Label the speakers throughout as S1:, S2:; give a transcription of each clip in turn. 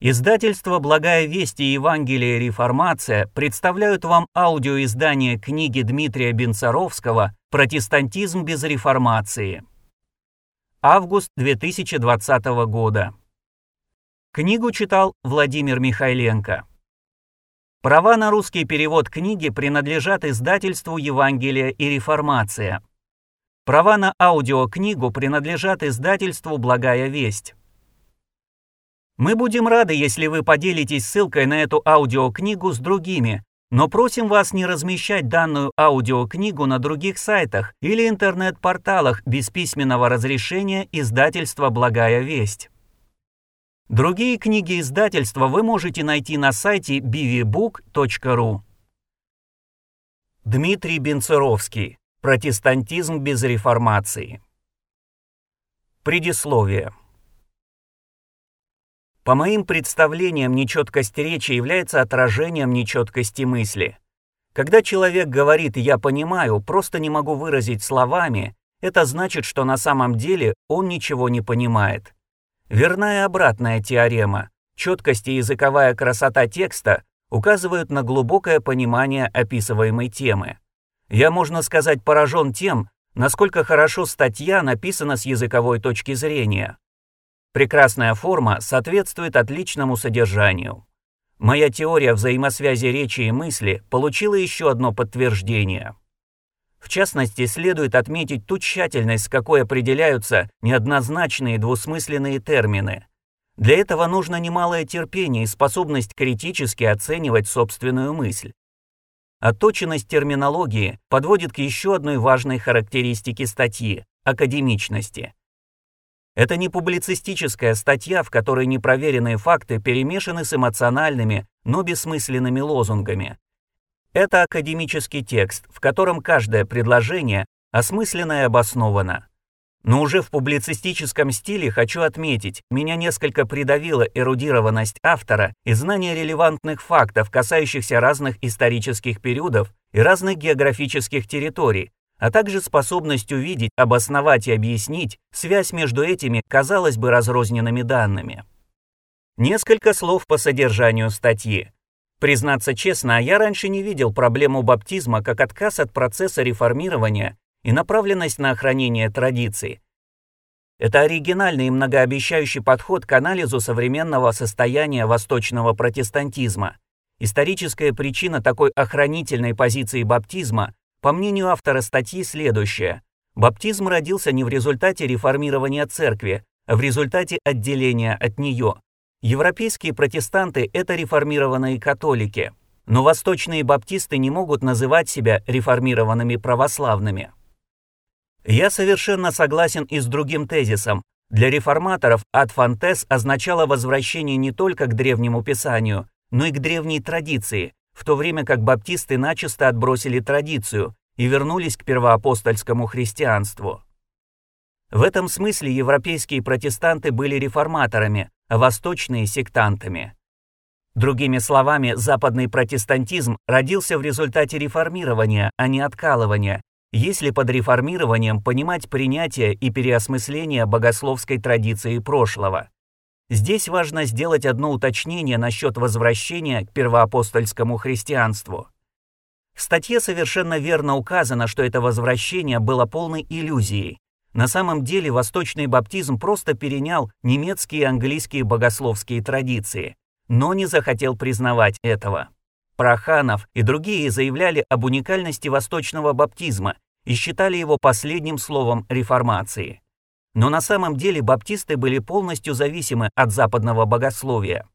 S1: Издательство «Благая весть» и «Евангелие реформация» представляют вам аудиоиздание книги Дмитрия Бенцаровского «Протестантизм без реформации». Август 2020 года. Книгу читал Владимир Михайленко. Права на русский перевод книги принадлежат издательству «Евангелие и реформация». Права на аудиокнигу принадлежат издательству «Благая весть». Мы будем рады, если вы поделитесь ссылкой на эту аудиокнигу с другими, но просим вас не размещать данную аудиокнигу на других сайтах или интернет-порталах без письменного разрешения издательства «Благая весть». Другие книги издательства вы можете найти на сайте bvbook.ru. Дмитрий Бенцеровский. Протестантизм без реформации. Предисловие. По моим представлениям, нечеткость речи является отражением нечеткости мысли. Когда человек говорит «я понимаю», просто не могу выразить словами, это значит, что на самом деле он ничего не понимает. Верная обратная теорема. Четкость и языковая красота текста указывают на глубокое понимание описываемой темы. Я, можно сказать, поражен тем, насколько хорошо статья написана с языковой точки зрения. Прекрасная форма соответствует отличному содержанию. Моя теория взаимосвязи речи и мысли получила еще одно подтверждение. В частности, следует отметить ту тщательность, с какой определяются неоднозначные двусмысленные термины. Для этого нужно немалое терпение и способность критически оценивать собственную мысль. Отточенность терминологии подводит к еще одной важной характеристике статьи – академичности. Это не публицистическая статья, в которой непроверенные факты перемешаны с эмоциональными, но бессмысленными лозунгами. Это академический текст, в котором каждое предложение осмысленно и обосновано. Но уже в публицистическом стиле хочу отметить, меня несколько придавила эрудированность автора и знание релевантных фактов, касающихся разных исторических периодов и разных географических территорий, а также способность увидеть, обосновать и объяснить связь между этими, казалось бы, разрозненными данными. Несколько слов по содержанию статьи. Признаться честно, я раньше не видел проблему баптизма как отказ от процесса реформирования и направленность на охранение традиций. Это оригинальный и многообещающий подход к анализу современного состояния восточного протестантизма. Историческая причина такой охранительной позиции баптизма по мнению автора статьи, следующее. Баптизм родился не в результате реформирования церкви, а в результате отделения от нее. Европейские протестанты – это реформированные католики, но восточные баптисты не могут называть себя реформированными православными. Я совершенно согласен и с другим тезисом. Для реформаторов «ad fontes» означало возвращение не только к древнему писанию, но и к древней традиции, в то время как баптисты начисто отбросили традицию и вернулись к первоапостольскому христианству. В этом смысле европейские протестанты были реформаторами, а восточные – сектантами. Другими словами, западный протестантизм родился в результате реформирования, а не откалывания, если под реформированием понимать принятие и переосмысление богословской традиции прошлого. Здесь важно сделать одно уточнение насчет возвращения к первоапостольскому христианству. В статье совершенно верно указано, что это возвращение было полной иллюзией. На самом деле восточный баптизм просто перенял немецкие и английские богословские традиции, но не захотел признавать этого. Проханов и другие заявляли об уникальности восточного баптизма и считали его последним словом реформации. Но на самом деле баптисты были полностью зависимы от западного богословия.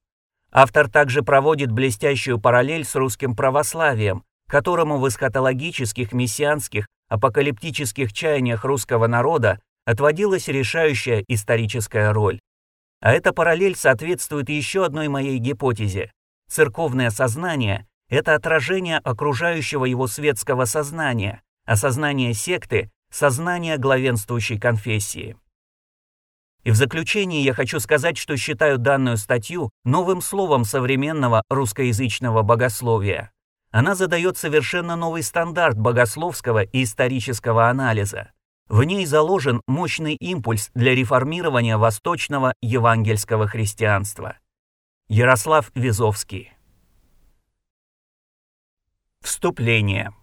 S1: Автор также проводит блестящую параллель с русским православием, которому в эсхатологических, мессианских, апокалиптических чаяниях русского народа отводилась решающая историческая роль. А эта параллель соответствует еще одной моей гипотезе. Церковное сознание – это отражение окружающего его светского сознания, а сознание секты – сознание главенствующей конфессии. И в заключение я хочу сказать, что считаю данную статью новым словом современного русскоязычного богословия. Она задает совершенно новый стандарт богословского и исторического анализа. В ней заложен мощный импульс для реформирования восточного евангельского христианства. Ярослав Визовский. Вступление.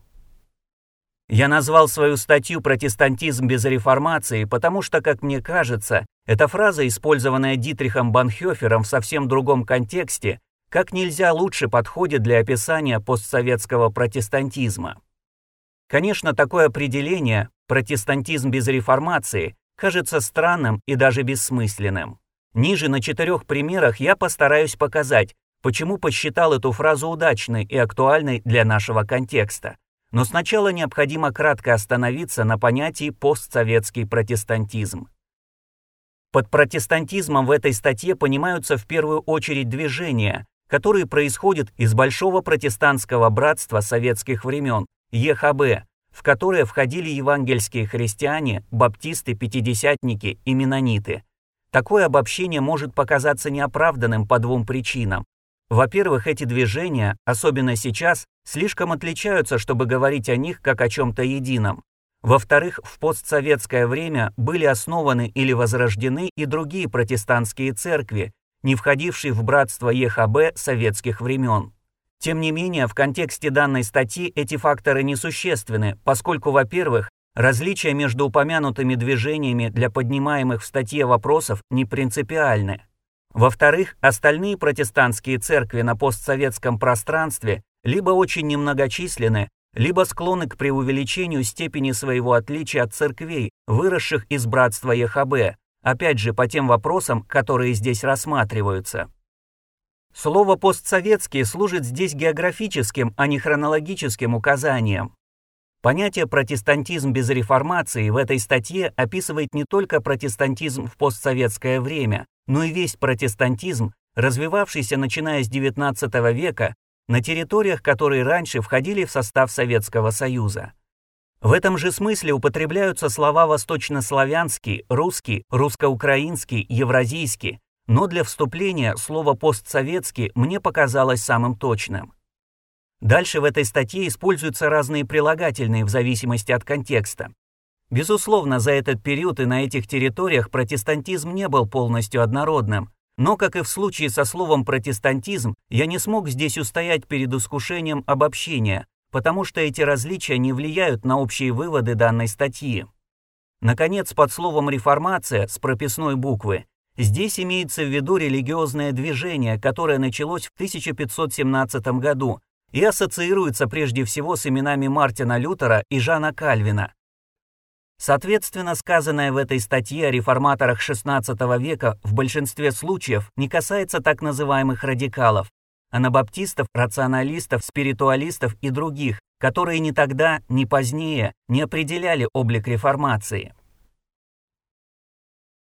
S1: Я назвал свою статью «Протестантизм без реформации», потому что, как мне кажется, эта фраза, использованная Дитрихом Банхёфером в совсем другом контексте, как нельзя лучше подходит для описания постсоветского протестантизма. Конечно, такое определение «протестантизм без реформации» кажется странным и даже бессмысленным. Ниже на четырех примерах я постараюсь показать, почему посчитал эту фразу удачной и актуальной для нашего контекста. Но сначала необходимо кратко остановиться на понятии постсоветский протестантизм. Под протестантизмом в этой статье понимаются в первую очередь движения, которые происходят из Большого протестантского братства советских времен, ЕХБ, в которое входили евангельские христиане, баптисты, пятидесятники и менониты. Такое обобщение может показаться неоправданным по двум причинам. Во-первых, эти движения, особенно сейчас, слишком отличаются, чтобы говорить о них как о чем-то едином. Во-вторых, в постсоветское время были основаны или возрождены и другие протестантские церкви, не входившие в братство ЕХБ советских времен. Тем не менее, в контексте данной статьи эти факторы несущественны, поскольку, во-первых, различия между упомянутыми движениями для поднимаемых в статье вопросов не принципиальны. Во-вторых, остальные протестантские церкви на постсоветском пространстве либо очень немногочисленны, либо склонны к преувеличению степени своего отличия от церквей, выросших из братства ЕХБ, опять же по тем вопросам, которые здесь рассматриваются. Слово «постсоветский» служит здесь географическим, а не хронологическим указанием. Понятие «протестантизм без реформации» в этой статье описывает не только протестантизм в постсоветское время, но и весь протестантизм, развивавшийся начиная с XIX века на территориях, которые раньше входили в состав Советского Союза. В этом же смысле употребляются слова восточнославянский, русский, русско-украинский, евразийский, но для вступления слово «постсоветский» мне показалось самым точным. Дальше в этой статье используются разные прилагательные в зависимости от контекста. Безусловно, за этот период и на этих территориях протестантизм не был полностью однородным, но, как и в случае со словом «протестантизм», я не смог здесь устоять перед искушением обобщения, потому что эти различия не влияют на общие выводы данной статьи. Наконец, под словом «реформация» с прописной буквы здесь имеется в виду религиозное движение, которое началось в 1517 году и ассоциируется прежде всего с именами Мартина Лютера и Жана Кальвина. Соответственно, сказанное в этой статье о реформаторах XVI века в большинстве случаев не касается так называемых радикалов, анабаптистов, рационалистов, спиритуалистов и других, которые ни тогда, ни позднее не определяли облик реформации.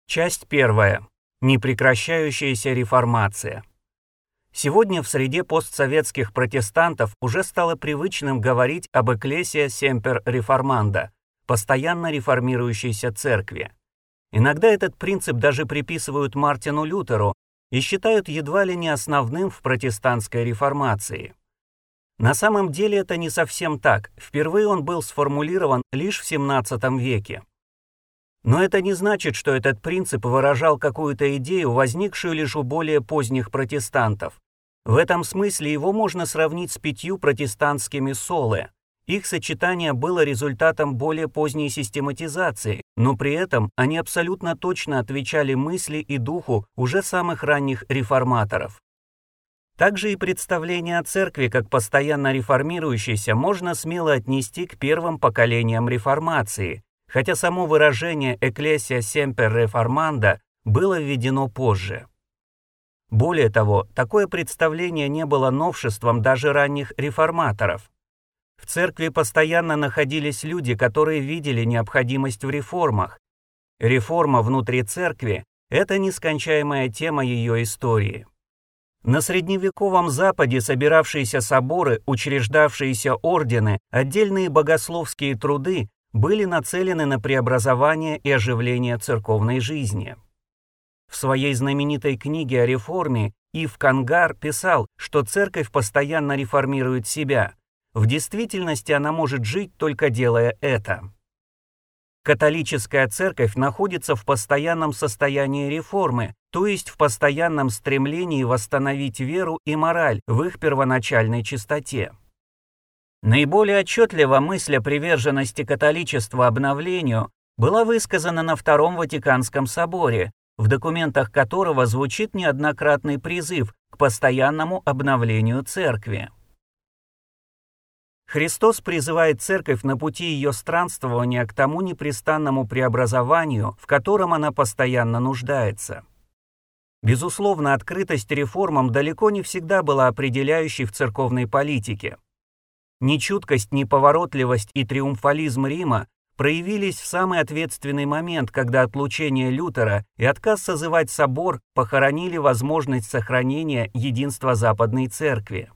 S1: Часть первая. Непрекращающаяся реформация. Сегодня в среде постсоветских протестантов уже стало привычным говорить об «Ecclesia Semper Reformanda», постоянно реформирующейся церкви. Иногда этот принцип даже приписывают Мартину Лютеру и считают едва ли не основным в протестантской реформации. На самом деле это не совсем так, впервые он был сформулирован лишь в XVII веке. Но это не значит, что этот принцип выражал какую-то идею, возникшую лишь у более поздних протестантов. В этом смысле его можно сравнить с пятью протестантскими солы, их сочетание было результатом более поздней систематизации, но при этом они абсолютно точно отвечали мысли и духу уже самых ранних реформаторов. Также и представление о церкви как постоянно реформирующейся можно смело отнести к первым поколениям реформации, хотя само выражение «Ecclesia Semper Reformanda» было введено позже. Более того, такое представление не было новшеством даже ранних реформаторов. В церкви постоянно находились люди, которые видели необходимость в реформах. Реформа внутри церкви – это нескончаемая тема ее истории. На средневековом Западе собиравшиеся соборы, учреждавшиеся ордены, отдельные богословские труды были нацелены на преобразование и оживление церковной жизни. В своей знаменитой книге о реформе Ив Кангар писал, что церковь постоянно реформирует себя, в действительности она может жить, только делая это. Католическая церковь находится в постоянном состоянии реформы, то есть в постоянном стремлении восстановить веру и мораль в их первоначальной чистоте. Наиболее отчетливо мысль о приверженности католичества обновлению была высказана на Втором Ватиканском соборе, в документах которого звучит неоднократный призыв к постоянному обновлению церкви. Христос призывает церковь на пути ее странствования к тому непрестанному преобразованию, в котором она постоянно нуждается. Безусловно, открытость реформам далеко не всегда была определяющей в церковной политике. Нечуткость, неповоротливость и триумфализм Рима проявились в самый ответственный момент, когда отлучение Лютера и отказ созывать собор похоронили возможность сохранения единства Западной Церкви.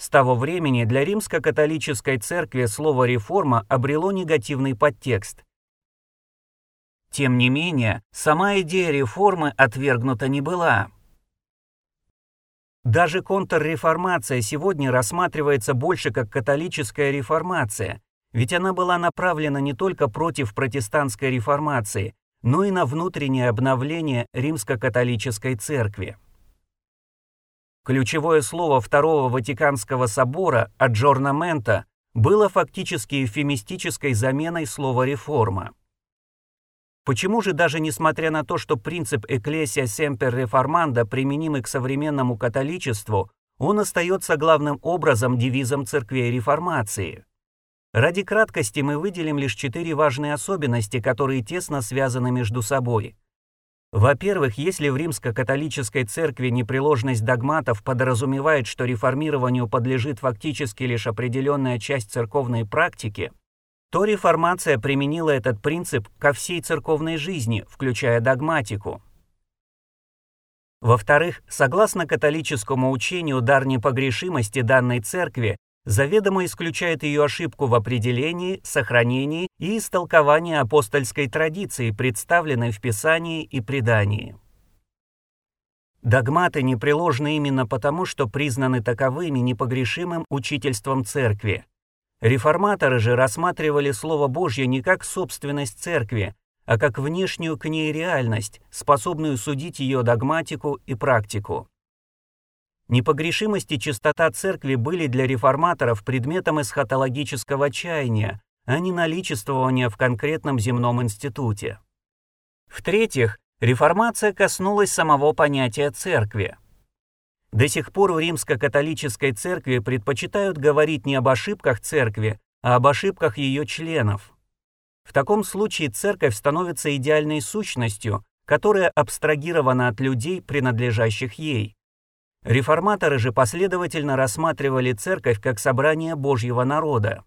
S1: С того времени для римско-католической церкви слово «реформа» обрело негативный подтекст. Тем не менее, сама идея реформы отвергнута не была. Даже контрреформация сегодня рассматривается больше как католическая реформация, ведь она была направлена не только против протестантской реформации, но и на внутреннее обновление римско-католической церкви. Ключевое слово Второго Ватиканского собора «аджорнамента» было фактически эвфемистической заменой слова «реформа». Почему же даже несмотря на то, что принцип «Ecclesia semper reformanda» применимый к современному католичеству, он остается главным образом девизом церквей реформации? Ради краткости мы выделим лишь четыре важные особенности, которые тесно связаны между собой. Во-первых, если в римско-католической церкви непреложность догматов подразумевает, что реформированию подлежит фактически лишь определенная часть церковной практики, то реформация применила этот принцип ко всей церковной жизни, включая догматику. Во-вторых, согласно католическому учению, дар непогрешимости данной церкви заведомо исключает ее ошибку в определении, сохранении и истолковании апостольской традиции, представленной в Писании и предании. Догматы непреложны именно потому, что признаны таковыми непогрешимым учительством Церкви. Реформаторы же рассматривали Слово Божье не как собственность Церкви, а как внешнюю к ней реальность, способную судить ее догматику и практику. Непогрешимость и чистота церкви были для реформаторов предметом эсхатологического чаяния, а не наличествования в конкретном земном институте. В-третьих, реформация коснулась самого понятия церкви. До сих пор в римско-католической церкви предпочитают говорить не об ошибках церкви, а об ошибках ее членов. В таком случае церковь становится идеальной сущностью, которая абстрагирована от людей, принадлежащих ей. Реформаторы же последовательно рассматривали церковь как собрание Божьего народа.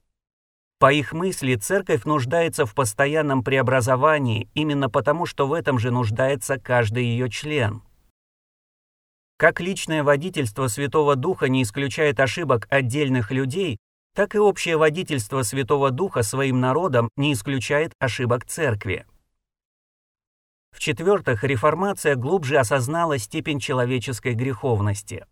S1: По их мысли, церковь нуждается в постоянном преобразовании именно потому, что в этом же нуждается каждый ее член. Как личное водительство Святого Духа не исключает ошибок отдельных людей, так и общее водительство Святого Духа своим народом не исключает ошибок церкви. В-четвертых, реформация глубже осознала степень человеческой греховности.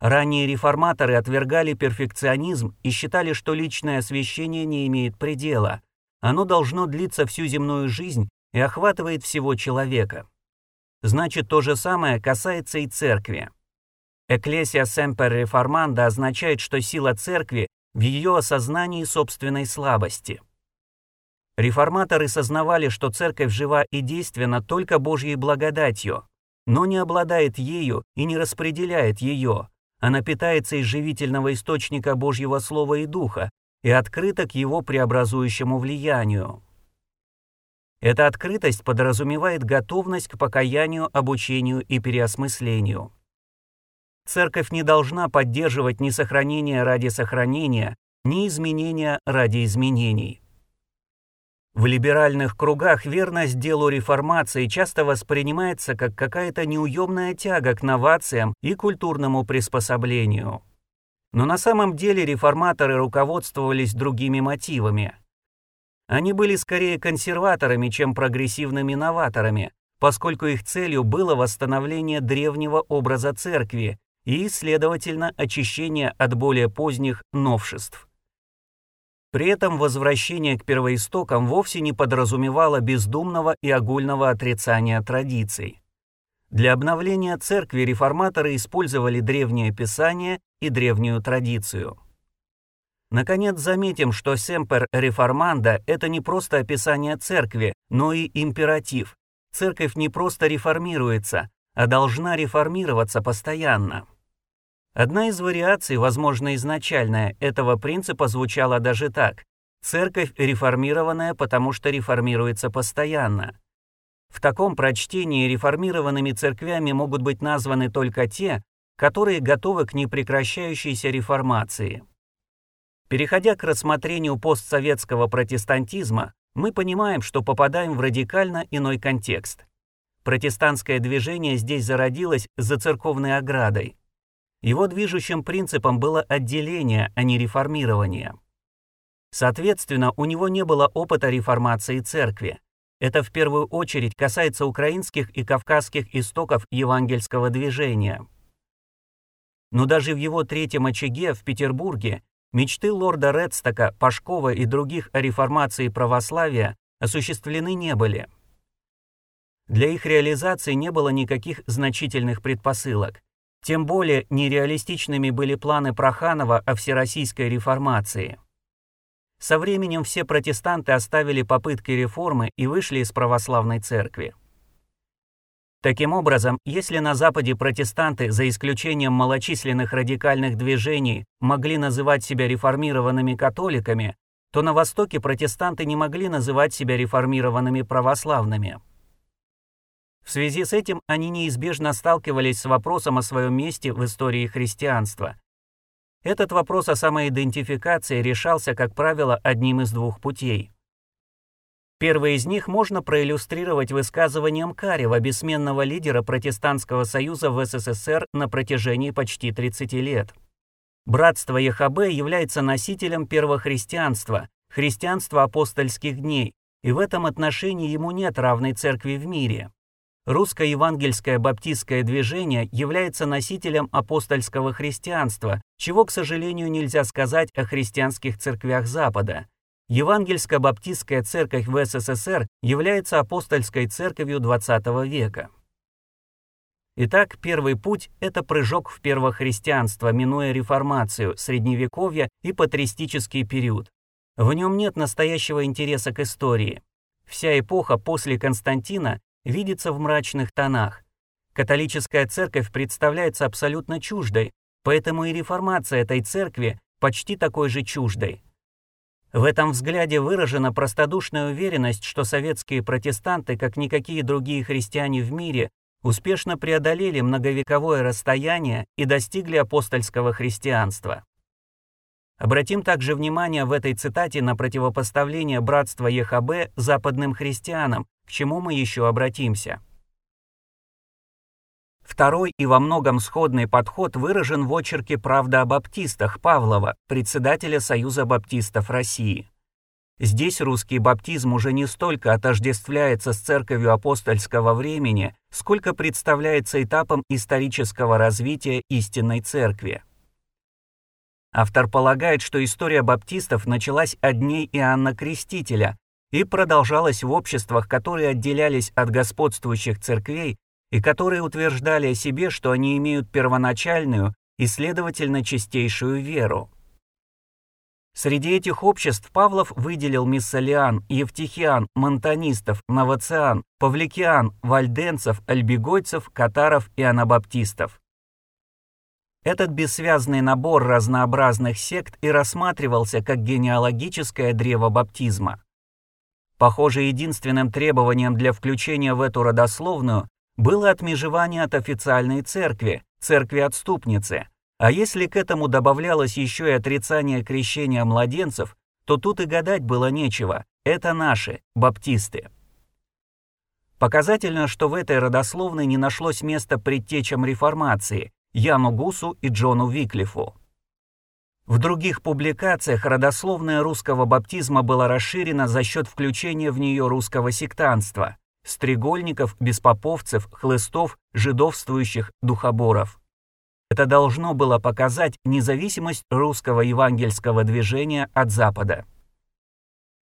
S1: Ранние реформаторы отвергали перфекционизм и считали, что личное освящение не имеет предела. Оно должно длиться всю земную жизнь и охватывает всего человека. Значит, то же самое касается и церкви. Ecclesia Semper Reformanda означает, что сила церкви в ее осознании собственной слабости – Реформаторы сознавали, что церковь жива и действенна только Божьей благодатью, но не обладает ею и не распределяет ее. Она питается из живительного источника Божьего Слова и Духа и открыта к его преобразующему влиянию. Эта открытость подразумевает готовность к покаянию, обучению и переосмыслению. Церковь не должна поддерживать ни сохранение ради сохранения, ни изменения ради изменений. В либеральных кругах верность делу реформации часто воспринимается как какая-то неуемная тяга к новациям и культурному приспособлению. Но на самом деле реформаторы руководствовались другими мотивами. Они были скорее консерваторами, чем прогрессивными новаторами, поскольку их целью было восстановление древнего образа церкви и, следовательно, очищение от более поздних новшеств. При этом возвращение к первоистокам вовсе не подразумевало бездумного и огульного отрицания традиций. Для обновления церкви реформаторы использовали древнее писание и древнюю традицию. Наконец заметим, что «семпер реформанда» — это не просто описание церкви, но и императив. Церковь не просто реформируется, а должна реформироваться постоянно. Одна из вариаций, возможно изначальная, этого принципа звучала даже так. Церковь реформированная, потому что реформируется постоянно. В таком прочтении реформированными церквями могут быть названы только те, которые готовы к непрекращающейся реформации. Переходя к рассмотрению постсоветского протестантизма, мы понимаем, что попадаем в радикально иной контекст. Протестантское движение здесь зародилось за церковной оградой. Его движущим принципом было отделение, а не реформирование. Соответственно, у него не было опыта реформации церкви. Это в первую очередь касается украинских и кавказских истоков евангельского движения. Но даже в его третьем очаге в Петербурге мечты лорда Редстока, Пашкова и других о реформации православия осуществлены не были. Для их реализации не было никаких значительных предпосылок. Тем более нереалистичными были планы Проханова о всероссийской реформации. Со временем все протестанты оставили попытки реформы и вышли из православной церкви. Таким образом, если на Западе протестанты, за исключением малочисленных радикальных движений, могли называть себя реформированными католиками, то на Востоке протестанты не могли называть себя реформированными православными. В связи с этим они неизбежно сталкивались с вопросом о своем месте в истории христианства. Этот вопрос о самоидентификации решался, как правило, одним из двух путей. Первый из них можно проиллюстрировать высказыванием Карева, бессменного лидера протестантского союза в СССР на протяжении почти 30 лет. Братство ЕХБ является носителем первохристианства, христианства апостольских дней, и в этом отношении ему нет равной церкви в мире. Русское евангельское баптистское движение является носителем апостольского христианства, чего, к сожалению, нельзя сказать о христианских церквях Запада. Евангельско-баптистская церковь в СССР является апостольской церковью XX века. Итак, первый путь – это прыжок в первохристианство, минуя реформацию, средневековье и патристический период. В нем нет настоящего интереса к истории. Вся эпоха после Константина видится в мрачных тонах. Католическая церковь представляется абсолютно чуждой, поэтому и реформация этой церкви почти такой же чуждой. В этом взгляде выражена простодушная уверенность, что советские протестанты, как никакие другие христиане в мире, успешно преодолели многовековое расстояние и достигли апостольского христианства. Обратим также внимание в этой цитате на противопоставление братства ЕХБ западным христианам, к чему мы еще обратимся. Второй и во многом сходный подход выражен в очерке «Правда о баптистах» Павлова, председателя Союза баптистов России. Здесь русский баптизм уже не столько отождествляется с церковью апостольского времени, сколько представляется этапом исторического развития истинной церкви. Автор полагает, что история баптистов началась от дней Иоанна Крестителя, и продолжалось в обществах, которые отделялись от господствующих церквей и которые утверждали о себе, что они имеют первоначальную и, следовательно, чистейшую веру. Среди этих обществ Павлов выделил миссалиан, евтихиан, монтанистов, новациан, павликиан, вальденцев, альбегойцев, катаров и анабаптистов. Этот бессвязный набор разнообразных сект и рассматривался как генеалогическое древо баптизма. Похоже, единственным требованием для включения в эту родословную было отмежевание от официальной церкви, церкви-отступницы. А если к этому добавлялось еще и отрицание крещения младенцев, то тут и гадать было нечего. Это наши, баптисты. Показательно, что в этой родословной не нашлось места предтечам реформации, Яну Гусу и Джону Виклифу. В других публикациях родословная русского баптизма была расширена за счет включения в нее русского сектанства, стрегольников, беспоповцев, хлыстов, жидовствующих, духоборов. Это должно было показать независимость русского евангельского движения от Запада.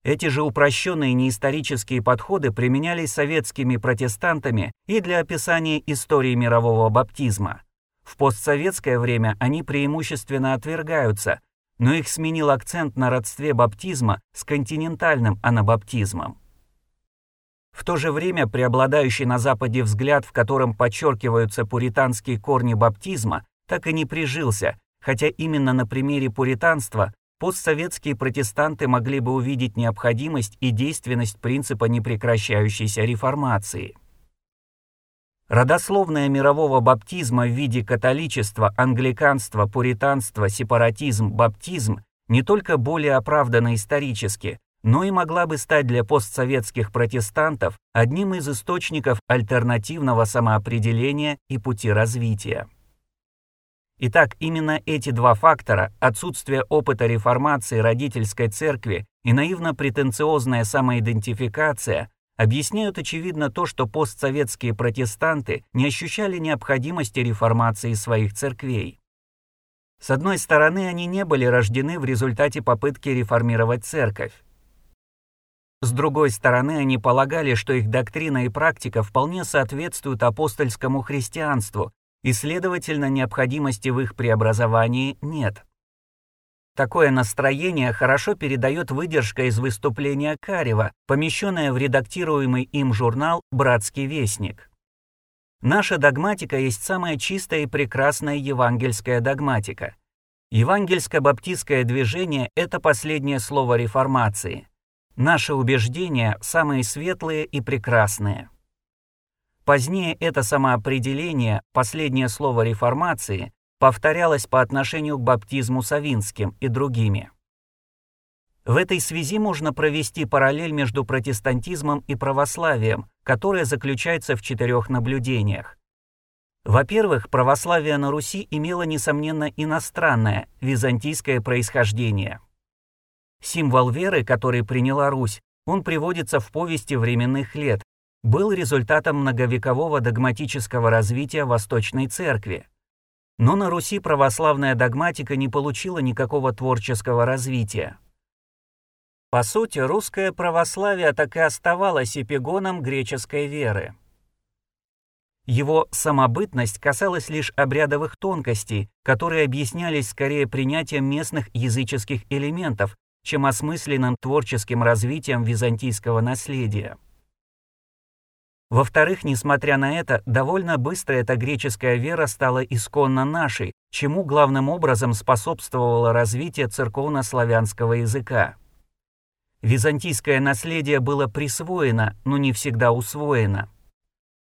S1: Эти же упрощенные неисторические подходы применялись советскими протестантами и для описания истории мирового баптизма. В постсоветское время они преимущественно отвергаются, но их сменил акцент на родстве баптизма с континентальным анабаптизмом. В то же время преобладающий на Западе взгляд, в котором подчеркиваются пуританские корни баптизма, так и не прижился, хотя именно на примере пуританства постсоветские протестанты могли бы увидеть необходимость и действенность принципа непрекращающейся реформации. Родословная мирового баптизма в виде католичества, англиканства, пуританства, сепаратизм, баптизм не только более оправдана исторически, но и могла бы стать для постсоветских протестантов одним из источников альтернативного самоопределения и пути развития. Итак, именно эти два фактора – отсутствие опыта реформации родительской церкви и наивно-претенциозная самоидентификация – объясняют очевидно то, что постсоветские протестанты не ощущали необходимости реформации своих церквей. С одной стороны, они не были рождены в результате попытки реформировать церковь. С другой стороны, они полагали, что их доктрина и практика вполне соответствуют апостольскому христианству, и, следовательно, необходимости в их преобразовании нет. Такое настроение хорошо передает выдержка из выступления Карева, помещенная в редактируемый им журнал «Братский вестник». Наша догматика есть самая чистая и прекрасная евангельская догматика. Евангельско-баптистское движение – это последнее слово реформации. Наши убеждения – самые светлые и прекрасные. Позднее это самоопределение, последнее слово реформации, повторялось по отношению к баптизму Савинским и другими. В этой связи можно провести параллель между протестантизмом и православием, которая заключается в четырех наблюдениях. Во-первых, православие на Руси имело, несомненно, иностранное, византийское происхождение. Символ веры, который приняла Русь, он приводится в повести временных лет, был результатом многовекового догматического развития Восточной Церкви. Но на Руси православная догматика не получила никакого творческого развития. По сути, русское православие так и оставалось эпигоном греческой веры. Его самобытность касалась лишь обрядовых тонкостей, которые объяснялись скорее принятием местных языческих элементов, чем осмысленным творческим развитием византийского наследия. Во-вторых, несмотря на это, довольно быстро эта греческая вера стала исконно нашей, чему главным образом способствовало развитие церковно-славянского языка. Византийское наследие было присвоено, но не всегда усвоено.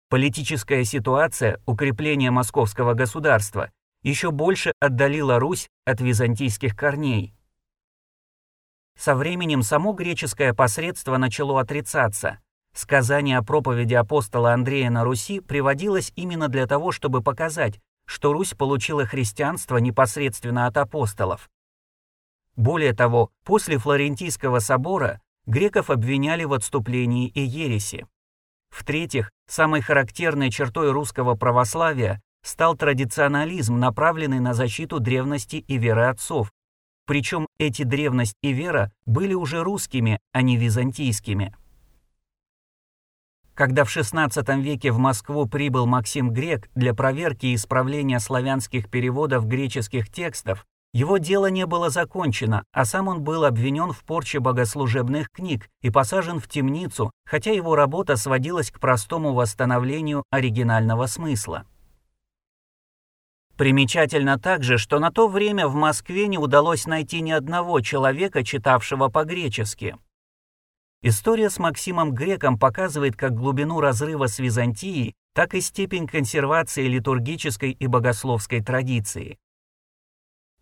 S1: Политическая ситуация, укрепление московского государства, еще больше отдалила Русь от византийских корней. Со временем само греческое посредство начало отрицаться – Сказание о проповеди апостола Андрея на Руси приводилось именно для того, чтобы показать, что Русь получила христианство непосредственно от апостолов. Более того, после Флорентийского собора греков обвиняли в отступлении и ереси. В-третьих, самой характерной чертой русского православия стал традиционализм, направленный на защиту древности и веры отцов. Причем эти древность и вера были уже русскими, а не византийскими. Когда в XVI веке в Москву прибыл Максим Грек для проверки и исправления славянских переводов греческих текстов, его дело не было закончено, а сам он был обвинен в порче богослужебных книг и посажен в темницу, хотя его работа сводилась к простому восстановлению оригинального смысла. Примечательно также, что на то время в Москве не удалось найти ни одного человека, читавшего по-гречески. История с Максимом Греком показывает как глубину разрыва с Византией, так и степень консервации литургической и богословской традиции.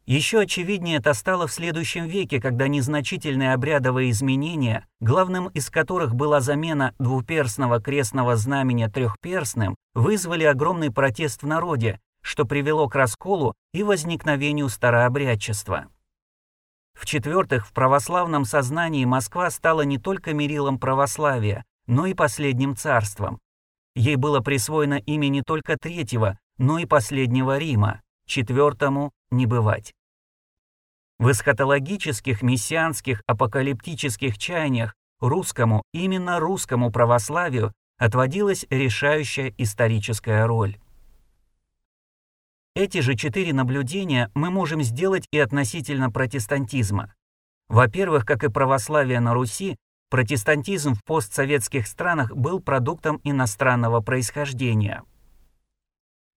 S1: Еще очевиднее это стало в следующем веке, когда незначительные обрядовые изменения, главным из которых была замена двуперстного крестного знамения трехперстным, вызвали огромный протест в народе, что привело к расколу и возникновению старообрядчества. В-четвертых, в православном сознании Москва стала не только мерилом православия, но и последним царством. Ей было присвоено имя не только третьего, но и последнего Рима, четвертому не бывать. В эсхатологических, мессианских, апокалиптических чаяниях русскому, именно русскому православию отводилась решающая историческая роль. Эти же четыре наблюдения мы можем сделать и относительно протестантизма. Во-первых, как и православие на Руси, протестантизм в постсоветских странах был продуктом иностранного происхождения.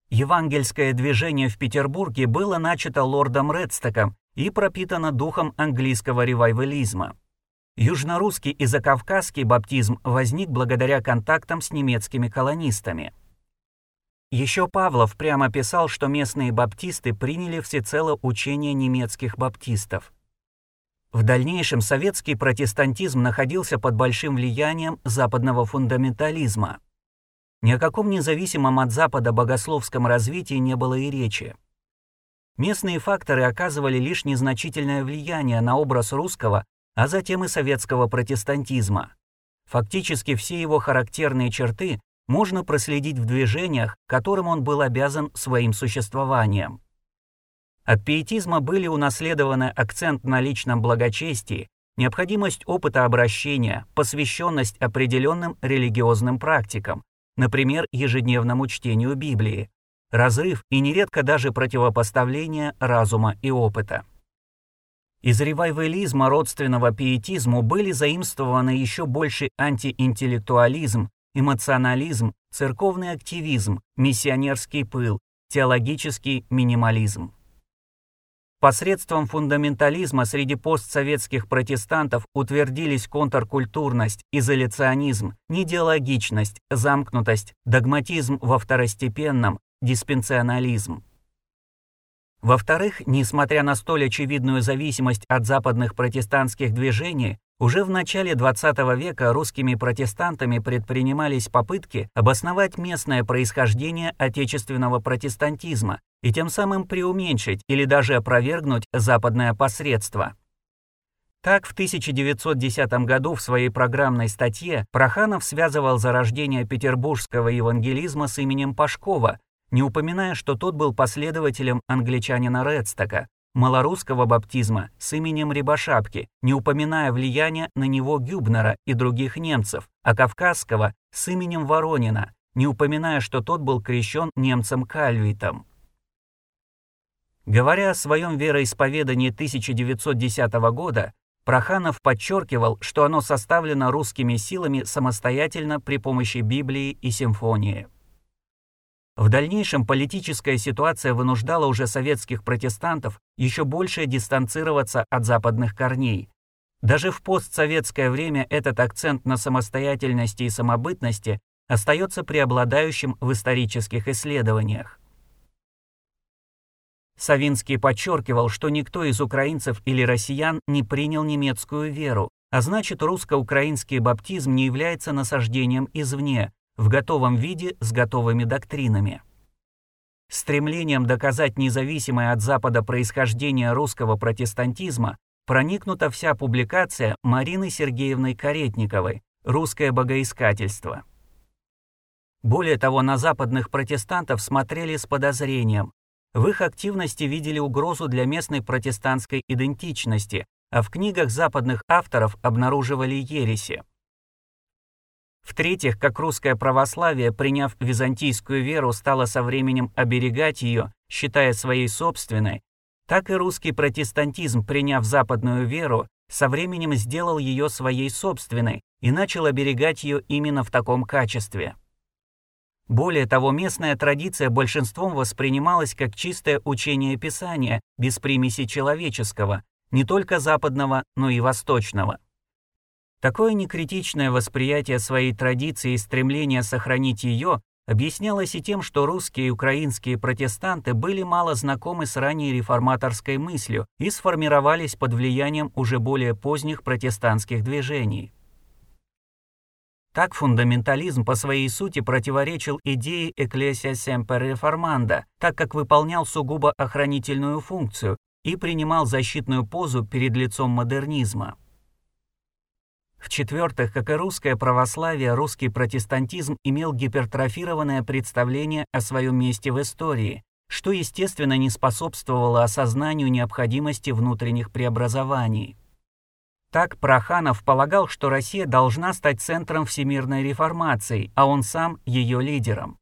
S1: Евангельское движение в Петербурге было начато лордом Редстоком и пропитано духом английского ревайвализма. Южнорусский и закавказский баптизм возник благодаря контактам с немецкими колонистами. Еще Павлов прямо писал, что местные баптисты приняли всецело учение немецких баптистов. В дальнейшем советский протестантизм находился под большим влиянием западного фундаментализма. Ни о каком независимом от Запада богословском развитии не было и речи. Местные факторы оказывали лишь незначительное влияние на образ русского а затем и советского протестантизма. Фактически все его характерные черты можно проследить в движениях, которым он был обязан своим существованием. От пиетизма были унаследованы акцент на личном благочестии, необходимость опыта обращения, посвященность определенным религиозным практикам, например, ежедневному чтению Библии, разрыв и нередко даже противопоставление разума и опыта. Из ревайвализма родственного пиетизму были заимствованы еще больше антиинтеллектуализм, эмоционализм, церковный активизм, миссионерский пыл, теологический минимализм. Посредством фундаментализма среди постсоветских протестантов утвердились контркультурность, изоляционизм, недиалогичность, замкнутость, догматизм во второстепенном, диспенсионализм. Во-вторых, несмотря на столь очевидную зависимость от западных протестантских движений, уже в начале XX века русскими протестантами предпринимались попытки обосновать местное происхождение отечественного протестантизма и тем самым преуменьшить или даже опровергнуть западное посредство. Так, в 1910 году в своей программной статье Проханов связывал зарождение петербургского евангелизма с именем Пашкова, не упоминая, что тот был последователем англичанина Редстока, малорусского баптизма с именем Рябошапки, не упоминая влияния на него Гюбнера и других немцев, а кавказского с именем Воронина, не упоминая, что тот был крещен немцем Кальвитом. Говоря о своем вероисповедании 1910 года, Проханов подчеркивал, что оно составлено русскими силами самостоятельно при помощи Библии и симфонии. В дальнейшем политическая ситуация вынуждала уже советских протестантов еще больше дистанцироваться от западных корней. Даже в постсоветское время этот акцент на самостоятельности и самобытности остается преобладающим в исторических исследованиях. Савинский подчеркивал, что никто из украинцев или россиян не принял немецкую веру, а значит русско-украинский баптизм не является насаждением извне, в готовом виде с готовыми доктринами. Стремлением доказать независимое от Запада происхождение русского протестантизма проникнута вся публикация Марины Сергеевны Каретниковой «Русское богоискательство». Более того, на западных протестантов смотрели с подозрением. В их активности видели угрозу для местной протестантской идентичности, а в книгах западных авторов обнаруживали ереси. В-третьих, как русское православие, приняв византийскую веру, стало со временем оберегать ее, считая своей собственной, так и русский протестантизм, приняв западную веру, со временем сделал ее своей собственной и начал оберегать ее именно в таком качестве. Более того, местная традиция большинством воспринималась как чистое учение Писания, без примеси человеческого, не только западного, но и восточного. Такое некритичное восприятие своей традиции и стремление сохранить ее объяснялось и тем, что русские и украинские протестанты были мало знакомы с ранней реформаторской мыслью и сформировались под влиянием уже более поздних протестантских движений. Так фундаментализм по своей сути противоречил идее Ecclesia Semper Reformanda, так как выполнял сугубо охранительную функцию и принимал защитную позу перед лицом модернизма. В-четвертых, как и русское православие, русский протестантизм имел гипертрофированное представление о своем месте в истории, что, естественно, не способствовало осознанию необходимости внутренних преобразований. Так Проханов полагал, что Россия должна стать центром всемирной реформации, а он сам ее лидером.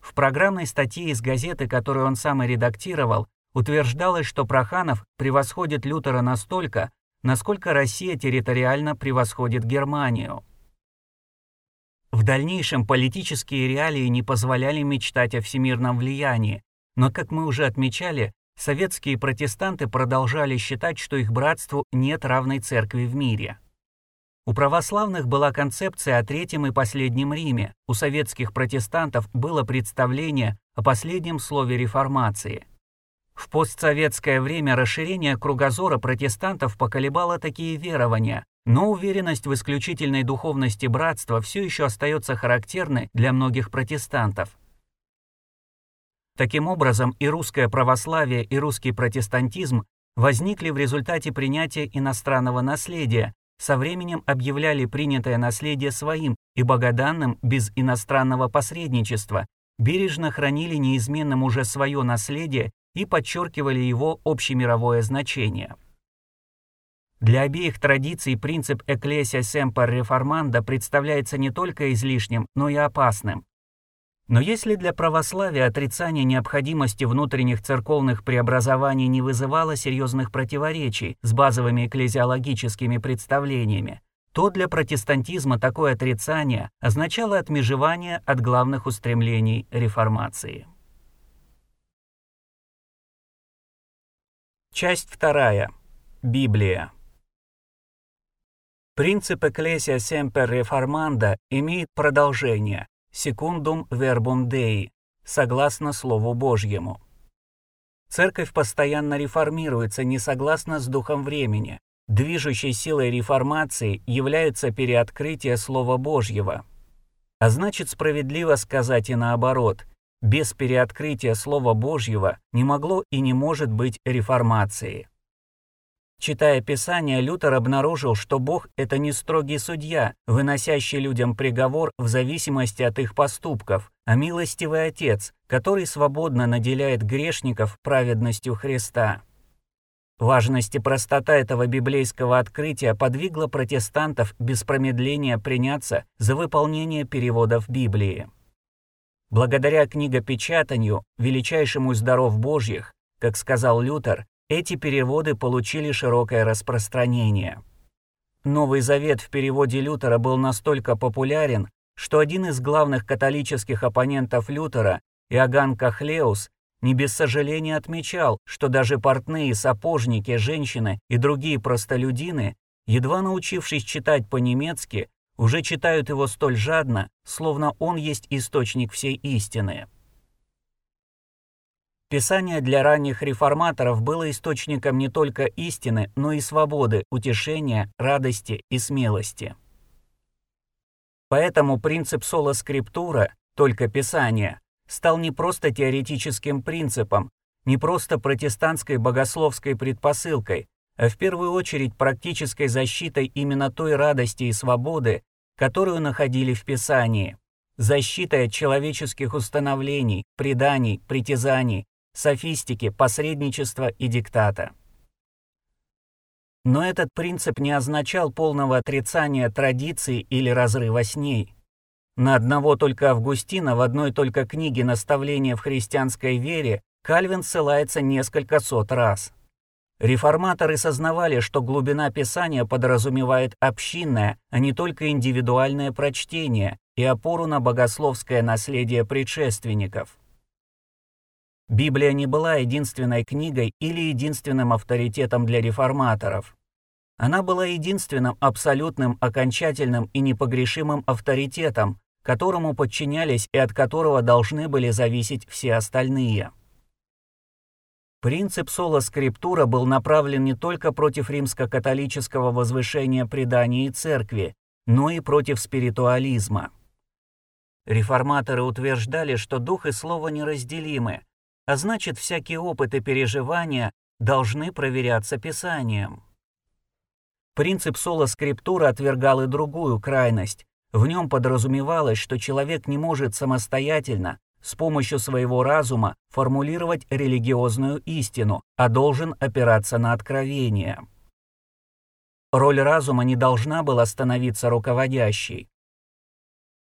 S1: В программной статье из газеты, которую он сам и редактировал, утверждалось, что Проханов превосходит Лютера настолько, насколько Россия территориально превосходит Германию. В дальнейшем политические реалии не позволяли мечтать о всемирном влиянии, но, как мы уже отмечали, советские протестанты продолжали считать, что их братству нет равной церкви в мире. У православных была концепция о Третьем и Последнем Риме, у советских протестантов было представление о последнем слове реформации. В постсоветское время расширение кругозора протестантов поколебало такие верования, но уверенность в исключительной духовности братства все еще остается характерной для многих протестантов. Таким образом, и русское православие, и русский протестантизм возникли в результате принятия иностранного наследия, со временем объявляли принятое наследие своим и богоданным без иностранного посредничества, бережно хранили неизменным уже свое наследие и подчеркивали его общемировое значение. Для обеих традиций принцип «Ecclesia semper reformanda» представляется не только излишним, но и опасным. Но если для православия отрицание необходимости внутренних церковных преобразований не вызывало серьезных противоречий с базовыми экклезиологическими представлениями, то для протестантизма такое отрицание означало отмежевание от главных устремлений реформации. Часть вторая. Библия. Принцип Ecclesia Semper Reformanda имеет продолжение, secundum verbum Dei, согласно Слову Божьему. Церковь постоянно реформируется не согласно с духом времени. Движущей силой реформации является переоткрытие Слова Божьего. А значит, справедливо сказать и наоборот, без переоткрытия Слова Божьего не могло и не может быть реформации. Читая Писание, Лютер обнаружил, что Бог – это не строгий судья, выносящий людям приговор в зависимости от их поступков, а милостивый Отец, который свободно наделяет грешников праведностью Христа. Важность и простота этого библейского открытия подвигла протестантов без промедления приняться за выполнение переводов Библии. Благодаря книгопечатанию, величайшему из даров Божьих, как сказал Лютер, эти переводы получили широкое распространение. Новый Завет в переводе Лютера был настолько популярен, что один из главных католических оппонентов Лютера, Иоганн Кахлеус, не без сожаления отмечал, что даже портные, сапожники, женщины и другие простолюдины, едва научившись читать по-немецки, уже читают его столь жадно, словно он есть источник всей истины. Писание для ранних реформаторов было источником не только истины, но и свободы, утешения, радости и смелости. Поэтому принцип соло-скриптура, только Писание, стал не просто теоретическим принципом, не просто протестантской богословской предпосылкой, а в первую очередь практической защитой именно той радости и свободы, которую находили в Писании, защитой от человеческих установлений, преданий, притязаний, софистики, посредничества и диктата. Но этот принцип не означал полного отрицания традиции или разрыва с ней. На одного только Августина в одной только книге «Наставление в христианской вере» Кальвин ссылается несколько сот раз. Реформаторы сознавали, что глубина Писания подразумевает общинное, а не только индивидуальное прочтение и опору на богословское наследие предшественников. Библия не была единственной книгой или единственным авторитетом для реформаторов. Она была единственным абсолютным, окончательным и непогрешимым авторитетом, которому подчинялись и от которого должны были зависеть все остальные. Принцип соло-скриптура был направлен не только против римско-католического возвышения преданий и церкви, но и против спиритуализма. Реформаторы утверждали, что дух и слово неразделимы, а значит, всякие опыты переживания должны проверяться Писанием. Принцип соло-скриптура отвергал и другую крайность. В нем подразумевалось, что человек не может самостоятельно, с помощью своего разума формулировать религиозную истину, а должен опираться на откровение. Роль разума не должна была становиться руководящей.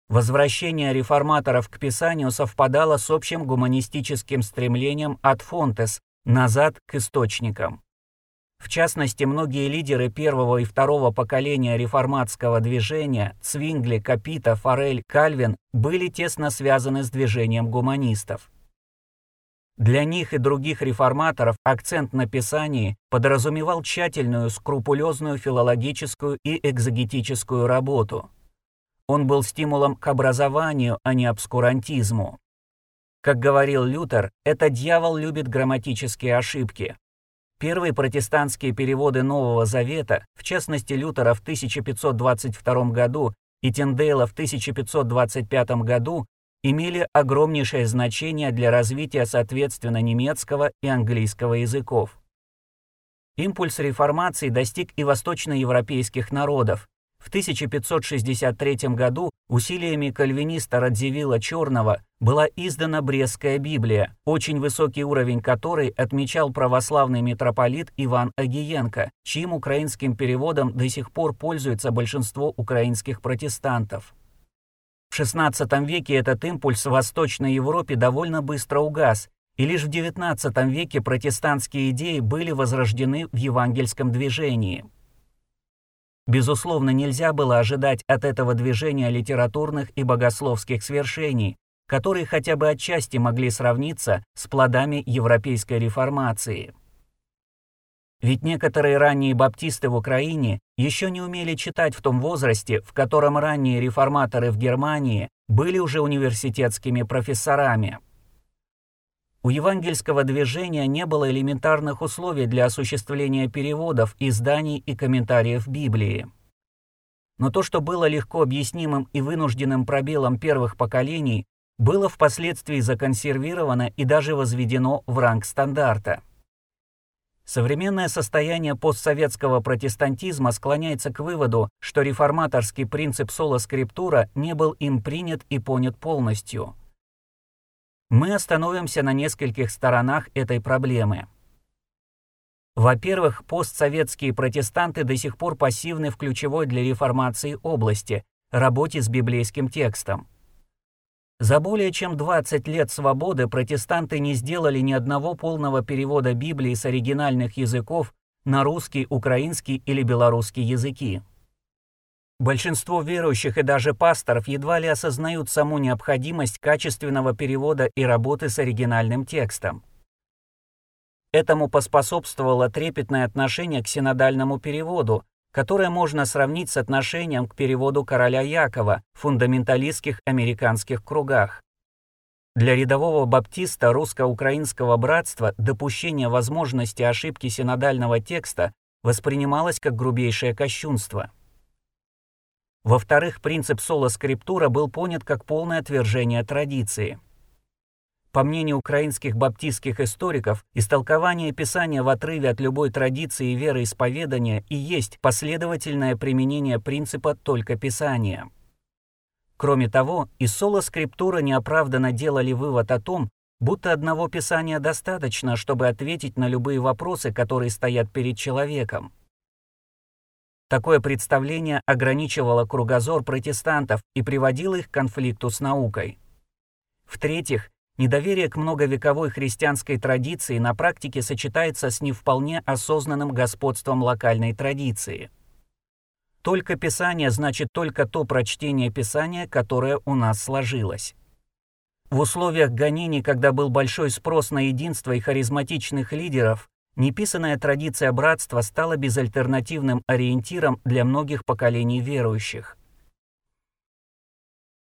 S1: Возвращение реформаторов к Писанию совпадало с общим гуманистическим стремлением от Фонтес назад к источникам. В частности, многие лидеры первого и второго поколения реформатского движения Цвингли, Капита, Форель, Кальвин были тесно связаны с движением гуманистов. Для них и других реформаторов акцент на Писании подразумевал тщательную, скрупулезную филологическую и экзогетическую работу. Он был стимулом к образованию, а не обскурантизму. Как говорил Лютер, это дьявол любит грамматические ошибки. Первые протестантские переводы Нового Завета, в частности Лютера в 1522 году и Тиндейла в 1525 году, имели огромнейшее значение для развития соответственно немецкого и английского языков. Импульс реформации достиг и восточноевропейских народов, в 1563 году усилиями кальвиниста Радзивилла Черного была издана Брестская Библия, очень высокий уровень которой отмечал православный митрополит Иван Агиенко, чьим украинским переводом до сих пор пользуется большинство украинских протестантов. В XVI веке этот импульс в Восточной Европе довольно быстро угас, и лишь в XIX веке протестантские идеи были возрождены в евангельском движении. Безусловно, нельзя было ожидать от этого движения литературных и богословских свершений, которые хотя бы отчасти могли сравниться с плодами европейской реформации. Ведь некоторые ранние баптисты в Украине еще не умели читать в том возрасте, в котором ранние реформаторы в Германии были уже университетскими профессорами. У евангельского движения не было элементарных условий для осуществления переводов, изданий и комментариев Библии. Но то, что было легко объяснимым и вынужденным пробелом первых поколений, было впоследствии законсервировано и даже возведено в ранг стандарта. Современное состояние постсоветского протестантизма склоняется к выводу, что реформаторский принцип соло-скриптура не был им принят и понят полностью – мы остановимся на нескольких сторонах этой проблемы. Во-первых, постсоветские протестанты до сих пор пассивны в ключевой для реформации области – работе с библейским текстом. За более чем 20 лет свободы протестанты не сделали ни одного полного перевода Библии с оригинальных языков на русский, украинский или белорусский языки. Большинство верующих и даже пасторов едва ли осознают саму необходимость качественного перевода и работы с оригинальным текстом. Этому поспособствовало трепетное отношение к синодальному переводу, которое можно сравнить с отношением к переводу короля Якова в фундаменталистских американских кругах. Для рядового баптиста русско-украинского братства допущение возможности ошибки синодального текста воспринималось как грубейшее кощунство. Во-вторых, принцип соло-скриптура был понят как полное отвержение традиции. По мнению украинских баптистских историков, истолкование Писания в отрыве от любой традиции и вероисповедания и есть последовательное применение принципа «только Писания». Кроме того, из соло-скриптура неоправданно делали вывод о том, будто одного Писания достаточно, чтобы ответить на любые вопросы, которые стоят перед человеком. Такое представление ограничивало кругозор протестантов и приводило их к конфликту с наукой. В-третьих, недоверие к многовековой христианской традиции на практике сочетается с не вполне осознанным господством локальной традиции. Только Писание значит только то прочтение Писания, которое у нас сложилось. В условиях гонений, когда был большой спрос на единство и харизматичных лидеров, Неписанная традиция братства стала безальтернативным ориентиром для многих поколений верующих.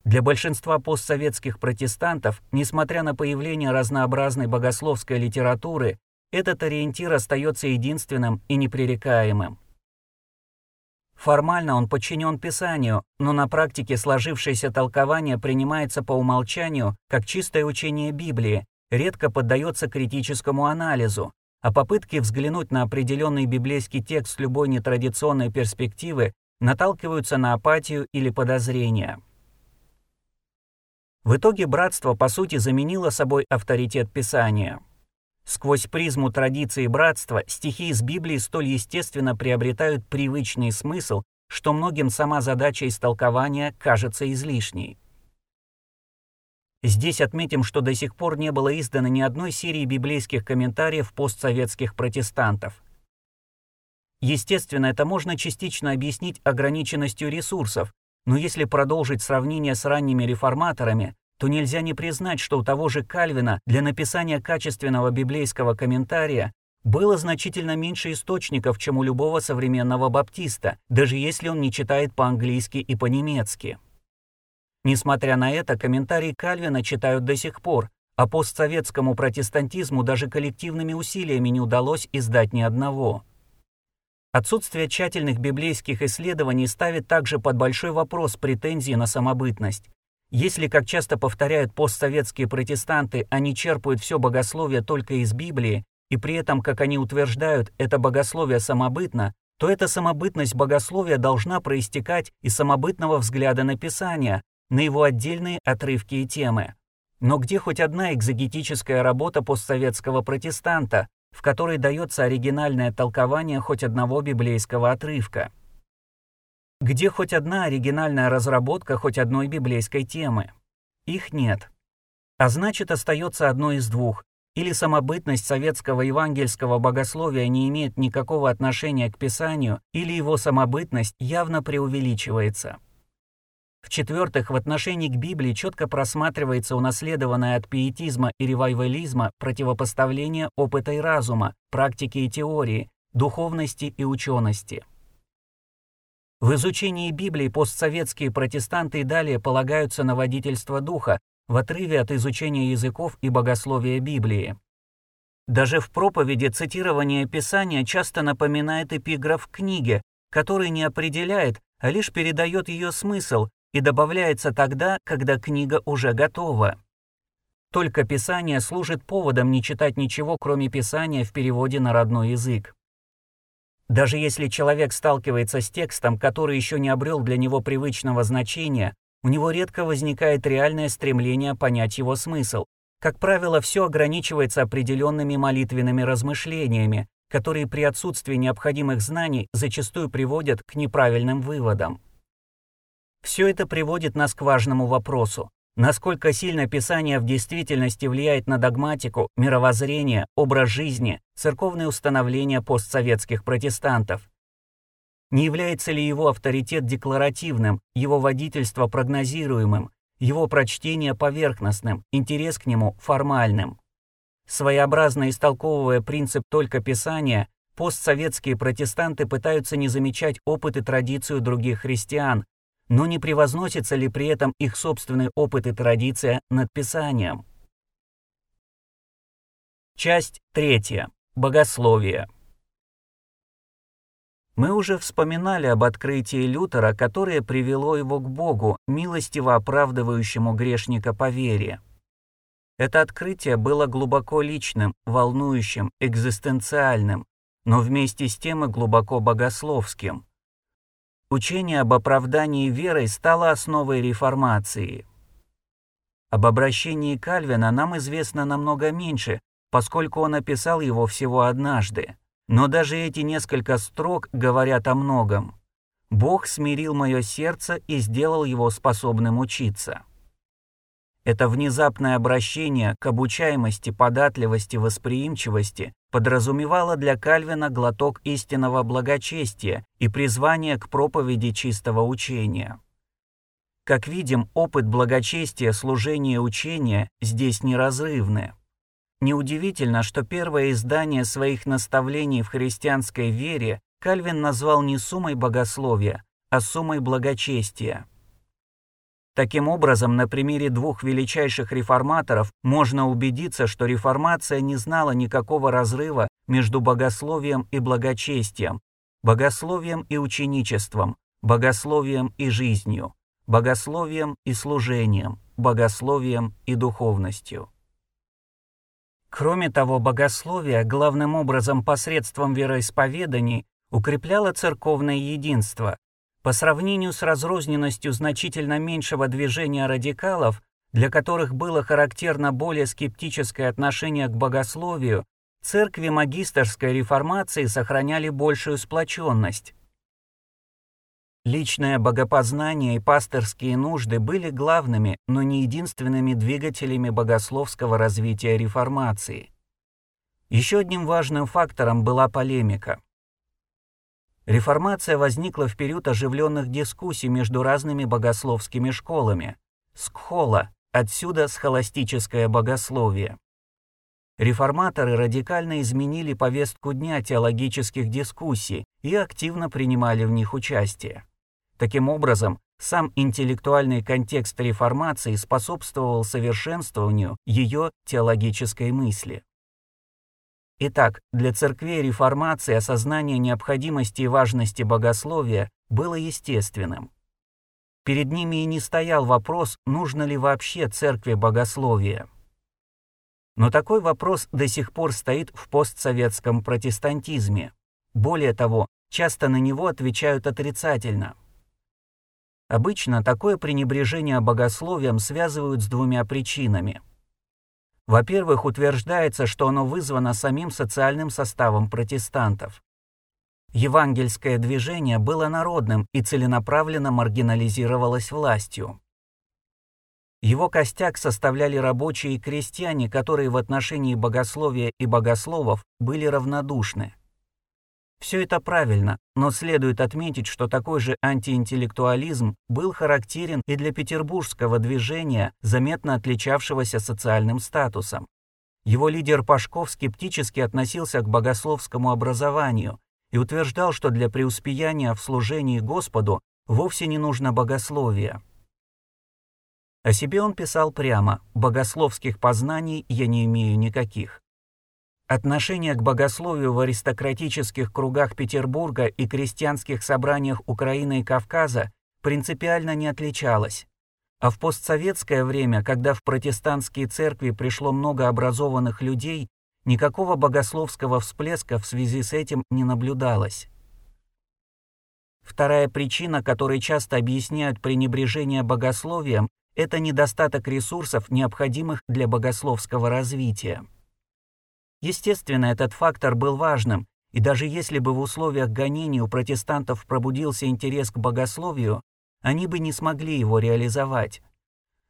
S1: Для большинства постсоветских протестантов, несмотря на появление разнообразной богословской литературы, этот ориентир остается единственным и непререкаемым. Формально он подчинен Писанию, но на практике сложившееся толкование принимается по умолчанию как чистое учение Библии, редко поддается критическому анализу, а попытки взглянуть на определенный библейский текст с любой нетрадиционной перспективы наталкиваются на апатию или подозрение. В итоге братство по сути заменило собой авторитет Писания. Сквозь призму традиции братства стихи из Библии столь естественно приобретают привычный смысл, что многим сама задача истолкования кажется излишней. Здесь отметим, что до сих пор не было издано ни одной серии библейских комментариев постсоветских протестантов. Естественно, это можно частично объяснить ограниченностью ресурсов, но если продолжить сравнение с ранними реформаторами, то нельзя не признать, что у того же Кальвина для написания качественного библейского комментария было значительно меньше источников, чем у любого современного баптиста, даже если он не читает по-английски и по-немецки. Несмотря на это, комментарии Кальвина читают до сих пор, а постсоветскому протестантизму даже коллективными усилиями не удалось издать ни одного. Отсутствие тщательных библейских исследований ставит также под большой вопрос претензии на самобытность. Если, как часто повторяют постсоветские протестанты, они черпают все богословие только из Библии, и при этом, как они утверждают, это богословие самобытно, то эта самобытность богословия должна проистекать из самобытного взгляда на Писание, на его отдельные отрывки и темы. Но где хоть одна экзогетическая работа постсоветского протестанта, в которой дается оригинальное толкование хоть одного библейского отрывка? Где хоть одна оригинальная разработка хоть одной библейской темы? Их нет. А значит, остается одно из двух. Или самобытность советского евангельского богословия не имеет никакого отношения к Писанию, или его самобытность явно преувеличивается. В-четвертых, в отношении к Библии четко просматривается унаследованное от пиетизма и ревайвализма противопоставление опыта и разума, практики и теории, духовности и учености. В изучении Библии постсоветские протестанты и далее полагаются на водительство духа в отрыве от изучения языков и богословия Библии. Даже в проповеди цитирование Писания часто напоминает эпиграф книги, который не определяет, а лишь передает ее смысл, и добавляется тогда, когда книга уже готова. Только Писание служит поводом не читать ничего, кроме Писания в переводе на родной язык. Даже если человек сталкивается с текстом, который еще не обрел для него привычного значения, у него редко возникает реальное стремление понять его смысл. Как правило, все ограничивается определенными молитвенными размышлениями, которые при отсутствии необходимых знаний зачастую приводят к неправильным выводам. Все это приводит нас к важному вопросу. Насколько сильно Писание в действительности влияет на догматику, мировоззрение, образ жизни, церковные установления постсоветских протестантов? Не является ли его авторитет декларативным, его водительство прогнозируемым, его прочтение поверхностным, интерес к нему формальным? Своеобразно истолковывая принцип только Писания, постсоветские протестанты пытаются не замечать опыт и традицию других христиан, но не превозносится ли при этом их собственный опыт и традиция над Писанием? Часть третья. Богословие. Мы уже вспоминали об открытии Лютера, которое привело его к Богу, милостиво оправдывающему грешника по вере. Это открытие было глубоко личным, волнующим, экзистенциальным, но вместе с тем и глубоко богословским. Учение об оправдании верой стало основой реформации. Об обращении Кальвина нам известно намного меньше, поскольку он описал его всего однажды. Но даже эти несколько строк говорят о многом. «Бог смирил мое сердце и сделал его способным учиться». Это внезапное обращение к обучаемости, податливости, восприимчивости подразумевало для Кальвина глоток истинного благочестия и призвание к проповеди чистого учения. Как видим, опыт благочестия, служения учения здесь неразрывны. Неудивительно, что первое издание своих наставлений в христианской вере Кальвин назвал не суммой богословия, а суммой благочестия. Таким образом, на примере двух величайших реформаторов можно убедиться, что реформация не знала никакого разрыва между богословием и благочестием, богословием и ученичеством, богословием и жизнью, богословием и служением, богословием и духовностью. Кроме того, богословие, главным образом посредством вероисповеданий, укрепляло церковное единство, по сравнению с разрозненностью значительно меньшего движения радикалов, для которых было характерно более скептическое отношение к богословию, церкви магистерской реформации сохраняли большую сплоченность. Личное богопознание и пасторские нужды были главными, но не единственными двигателями богословского развития реформации. Еще одним важным фактором была полемика. Реформация возникла в период оживленных дискуссий между разными богословскими школами. Скхола, отсюда схоластическое богословие. Реформаторы радикально изменили повестку дня теологических дискуссий и активно принимали в них участие. Таким образом, сам интеллектуальный контекст реформации способствовал совершенствованию ее теологической мысли. Итак, для церквей реформации осознание необходимости и важности богословия было естественным. Перед ними и не стоял вопрос, нужно ли вообще церкви богословие. Но такой вопрос до сих пор стоит в постсоветском протестантизме. Более того, часто на него отвечают отрицательно. Обычно такое пренебрежение богословием связывают с двумя причинами – во-первых, утверждается, что оно вызвано самим социальным составом протестантов. Евангельское движение было народным и целенаправленно маргинализировалось властью. Его костяк составляли рабочие и крестьяне, которые в отношении богословия и богословов были равнодушны. Все это правильно, но следует отметить, что такой же антиинтеллектуализм был характерен и для петербургского движения, заметно отличавшегося социальным статусом. Его лидер Пашков скептически относился к богословскому образованию и утверждал, что для преуспеяния в служении Господу вовсе не нужно богословие. О себе он писал прямо «богословских познаний я не имею никаких». Отношение к богословию в аристократических кругах Петербурга и крестьянских собраниях Украины и Кавказа принципиально не отличалось. А в постсоветское время, когда в протестантские церкви пришло много образованных людей, никакого богословского всплеска в связи с этим не наблюдалось. Вторая причина, которой часто объясняют пренебрежение богословием, это недостаток ресурсов, необходимых для богословского развития. Естественно, этот фактор был важным, и даже если бы в условиях гонений у протестантов пробудился интерес к богословию, они бы не смогли его реализовать.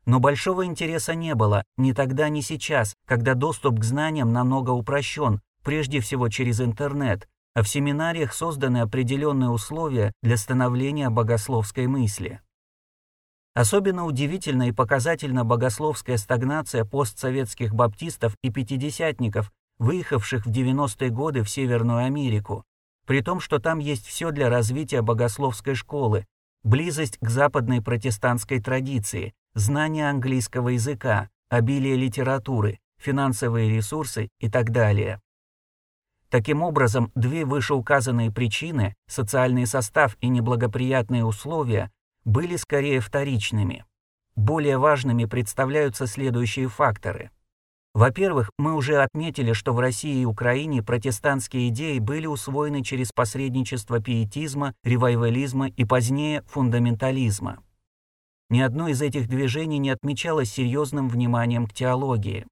S1: Но большого интереса не было, ни тогда, ни сейчас, когда доступ к знаниям намного упрощен, прежде всего через интернет, а в семинариях созданы определенные условия для становления богословской мысли. Особенно удивительна и показательна богословская стагнация постсоветских баптистов и пятидесятников, выехавших в 90-е годы в Северную Америку, при том, что там есть все для развития богословской школы, близость к западной протестантской традиции, знание английского языка, обилие литературы, финансовые ресурсы и так далее. Таким образом, две вышеуказанные причины, социальный состав и неблагоприятные условия, были скорее вторичными. Более важными представляются следующие факторы – во-первых, мы уже отметили, что в России и Украине протестантские идеи были усвоены через посредничество пиетизма, ревайвализма и позднее фундаментализма. Ни одно из этих движений не отмечалось серьезным вниманием к теологии.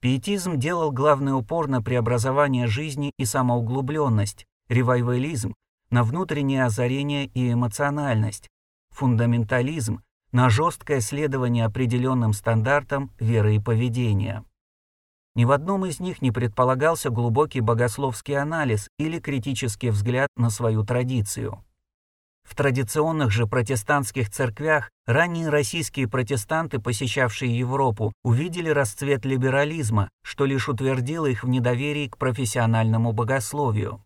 S1: Пиетизм делал главный упор на преобразование жизни и самоуглубленность, ревайвализм – на внутреннее озарение и эмоциональность, фундаментализм – на жесткое следование определенным стандартам веры и поведения. Ни в одном из них не предполагался глубокий богословский анализ или критический взгляд на свою традицию. В традиционных же протестантских церквях ранние российские протестанты, посещавшие Европу, увидели расцвет либерализма, что лишь утвердило их в недоверии к профессиональному богословию.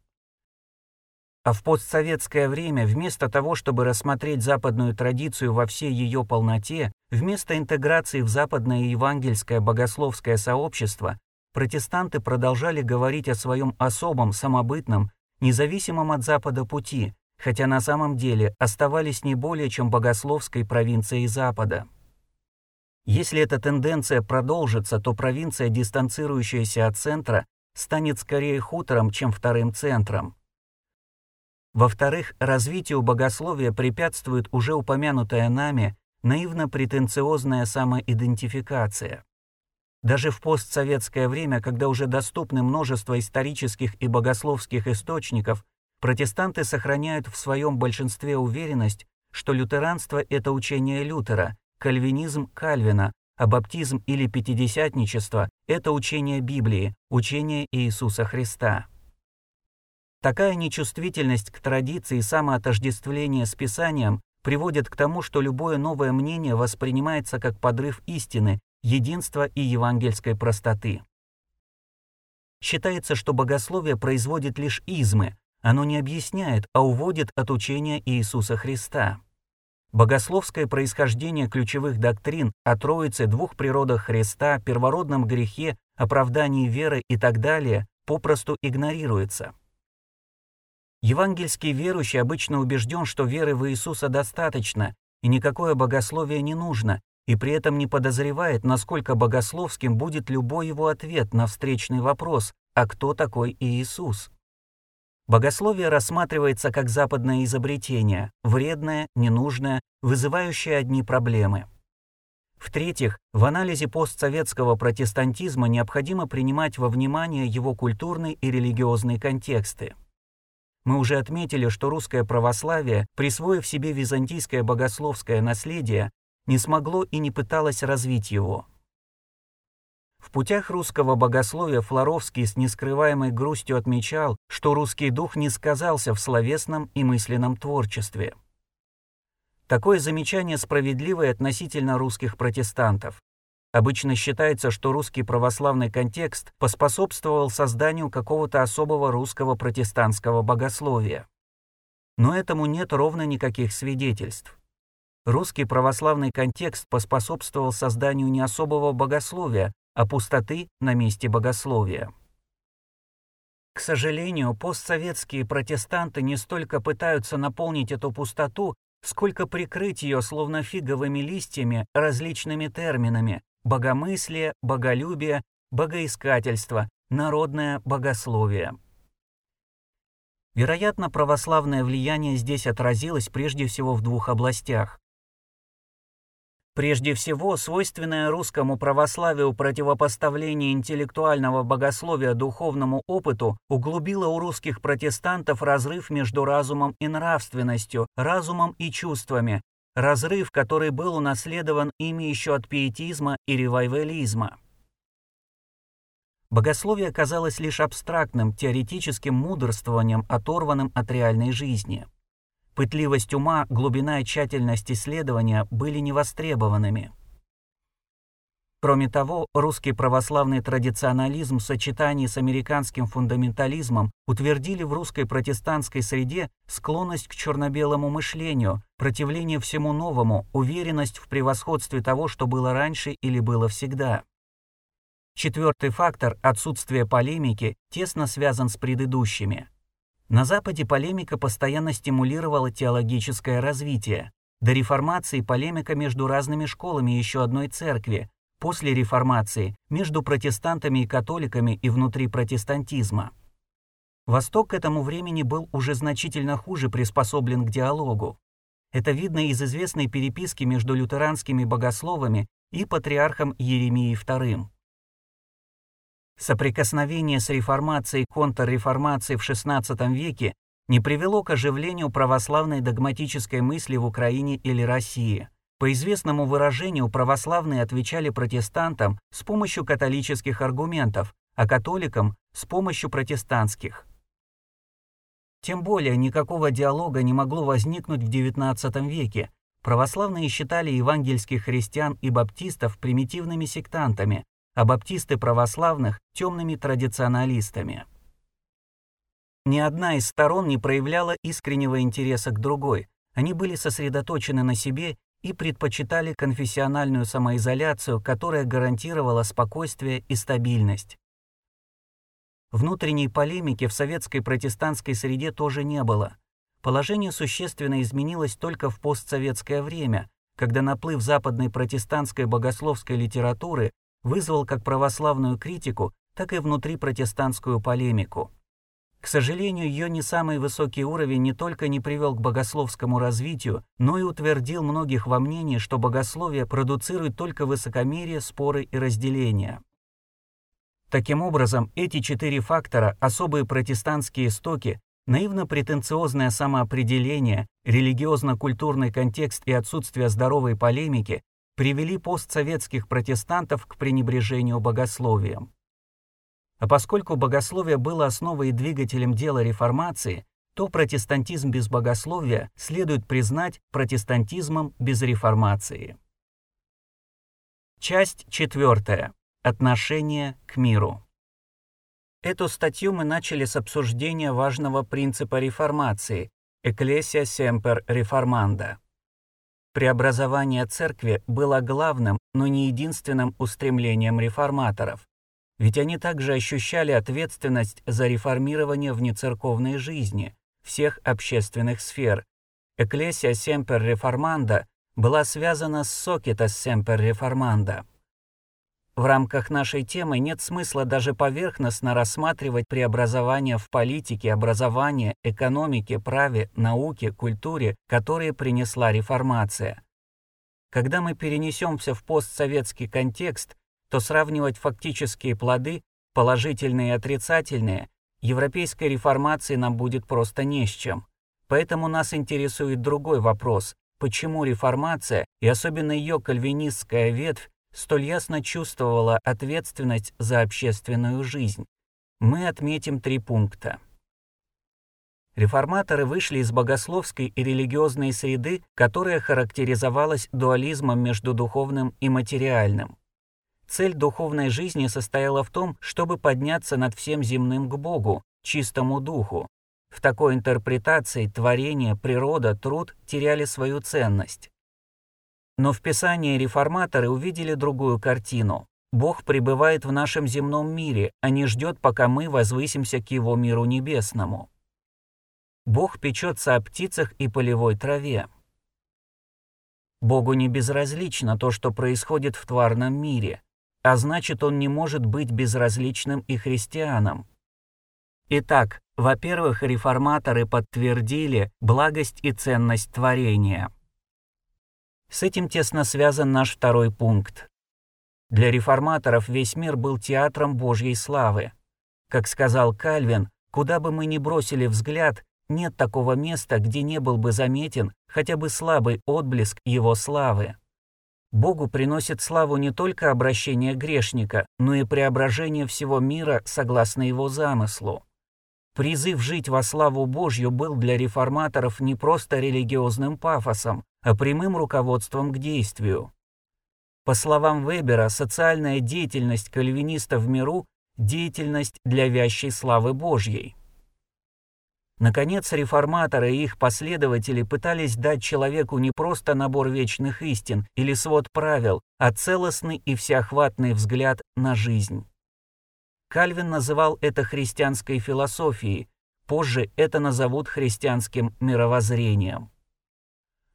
S1: А в постсоветское время, вместо того, чтобы рассмотреть западную традицию во всей ее полноте, Вместо интеграции в западное евангельское богословское сообщество протестанты продолжали говорить о своем особом, самобытном, независимом от Запада пути, хотя на самом деле оставались не более чем богословской провинцией Запада. Если эта тенденция продолжится, то провинция, дистанцирующаяся от центра, станет скорее хутором, чем вторым центром. Во-вторых, развитию богословия препятствует уже упомянутая нами наивно-претенциозная самоидентификация. Даже в постсоветское время, когда уже доступны множество исторических и богословских источников, протестанты сохраняют в своем большинстве уверенность, что лютеранство – это учение Лютера, кальвинизм – Кальвина, а баптизм или пятидесятничество – это учение Библии, учение Иисуса Христа. Такая нечувствительность к традиции и самоотождествление с Писанием приводит к тому, что любое новое мнение воспринимается как подрыв истины, единства и евангельской простоты. Считается, что богословие производит лишь измы, оно не объясняет, а уводит от учения Иисуса Христа. Богословское происхождение ключевых доктрин о Троице, двух природах Христа, первородном грехе, оправдании веры и так далее попросту игнорируется. Евангельский верующий обычно убежден, что веры в Иисуса достаточно, и никакое богословие не нужно, и при этом не подозревает, насколько богословским будет любой его ответ на встречный вопрос «А кто такой Иисус?». Богословие рассматривается как западное изобретение, вредное, ненужное, вызывающее одни проблемы. В-третьих, в анализе постсоветского протестантизма необходимо принимать во внимание его культурный и религиозный контексты. Мы уже отметили, что русское православие, присвоив себе византийское богословское наследие, не смогло и не пыталось развить его. В путях русского богословия Флоровский с нескрываемой грустью отмечал, что русский дух не сказался в словесном и мысленном творчестве. Такое замечание справедливое относительно русских протестантов. Обычно считается, что русский православный контекст поспособствовал созданию какого-то особого русского протестантского богословия. Но этому нет ровно никаких свидетельств. Русский православный контекст поспособствовал созданию не особого богословия, а пустоты на месте богословия. К сожалению, постсоветские протестанты не столько пытаются наполнить эту пустоту, сколько прикрыть ее словно фиговыми листьями различными терминами, богомыслие, боголюбие, богоискательство, народное богословие. Вероятно, православное влияние здесь отразилось прежде всего в двух областях. Прежде всего, свойственное русскому православию противопоставление интеллектуального богословия духовному опыту углубило у русских протестантов разрыв между разумом и нравственностью, разумом и чувствами, разрыв, который был унаследован ими еще от пиетизма и ревайвализма. Богословие казалось лишь абстрактным, теоретическим мудрствованием, оторванным от реальной жизни. Пытливость ума, глубина и тщательность исследования были невостребованными. Кроме того, русский православный традиционализм в сочетании с американским фундаментализмом утвердили в русской протестантской среде склонность к черно-белому мышлению, противление всему новому, уверенность в превосходстве того, что было раньше или было всегда. Четвертый фактор – отсутствие полемики – тесно связан с предыдущими. На Западе полемика постоянно стимулировала теологическое развитие. До реформации полемика между разными школами еще одной церкви, после реформации между протестантами и католиками и внутри протестантизма. Восток к этому времени был уже значительно хуже приспособлен к диалогу. Это видно из известной переписки между лютеранскими богословами и патриархом Еремией II. Соприкосновение с реформацией и контрреформацией в XVI веке не привело к оживлению православной догматической мысли в Украине или России. По известному выражению, православные отвечали протестантам с помощью католических аргументов, а католикам – с помощью протестантских. Тем более никакого диалога не могло возникнуть в XIX веке. Православные считали евангельских христиан и баптистов примитивными сектантами, а баптисты православных – темными традиционалистами. Ни одна из сторон не проявляла искреннего интереса к другой. Они были сосредоточены на себе и предпочитали конфессиональную самоизоляцию, которая гарантировала спокойствие и стабильность. Внутренней полемики в советской протестантской среде тоже не было. Положение существенно изменилось только в постсоветское время, когда наплыв западной протестантской богословской литературы вызвал как православную критику, так и внутри протестантскую полемику. К сожалению, ее не самый высокий уровень не только не привел к богословскому развитию, но и утвердил многих во мнении, что богословие продуцирует только высокомерие, споры и разделения. Таким образом, эти четыре фактора, особые протестантские истоки, наивно-претенциозное самоопределение, религиозно-культурный контекст и отсутствие здоровой полемики привели постсоветских протестантов к пренебрежению богословием. А поскольку богословие было основой и двигателем дела реформации, то протестантизм без богословия следует признать протестантизмом без реформации. Часть четвертая. Отношение к миру. Эту статью мы начали с обсуждения важного принципа реформации «Ecclesia semper reformanda». Преобразование церкви было главным, но не единственным устремлением реформаторов, ведь они также ощущали ответственность за реформирование внецерковной жизни, всех общественных сфер. Ecclesia Semper Reformanda была связана с Сокетас Semper Reformanda. В рамках нашей темы нет смысла даже поверхностно рассматривать преобразования в политике, образовании, экономике, праве, науке, культуре, которые принесла реформация. Когда мы перенесемся в постсоветский контекст, то сравнивать фактические плоды, положительные и отрицательные, европейской реформации нам будет просто не с чем. Поэтому нас интересует другой вопрос, почему реформация, и особенно ее кальвинистская ветвь, столь ясно чувствовала ответственность за общественную жизнь. Мы отметим три пункта. Реформаторы вышли из богословской и религиозной среды, которая характеризовалась дуализмом между духовным и материальным. Цель духовной жизни состояла в том, чтобы подняться над всем земным к Богу, чистому духу. В такой интерпретации творение, природа, труд теряли свою ценность. Но в Писании реформаторы увидели другую картину. Бог пребывает в нашем земном мире, а не ждет, пока мы возвысимся к Его миру небесному. Бог печется о птицах и полевой траве. Богу не безразлично то, что происходит в тварном мире а значит он не может быть безразличным и христианам. Итак, во-первых, реформаторы подтвердили благость и ценность творения. С этим тесно связан наш второй пункт. Для реформаторов весь мир был театром Божьей славы. Как сказал Кальвин, куда бы мы ни бросили взгляд, нет такого места, где не был бы заметен хотя бы слабый отблеск его славы. Богу приносит славу не только обращение грешника, но и преображение всего мира согласно его замыслу. Призыв жить во славу Божью был для реформаторов не просто религиозным пафосом, а прямым руководством к действию. По словам Вебера, социальная деятельность кальвинистов в миру – деятельность для вящей славы Божьей. Наконец, реформаторы и их последователи пытались дать человеку не просто набор вечных истин или свод правил, а целостный и всеохватный взгляд на жизнь. Кальвин называл это христианской философией, позже это назовут христианским мировоззрением.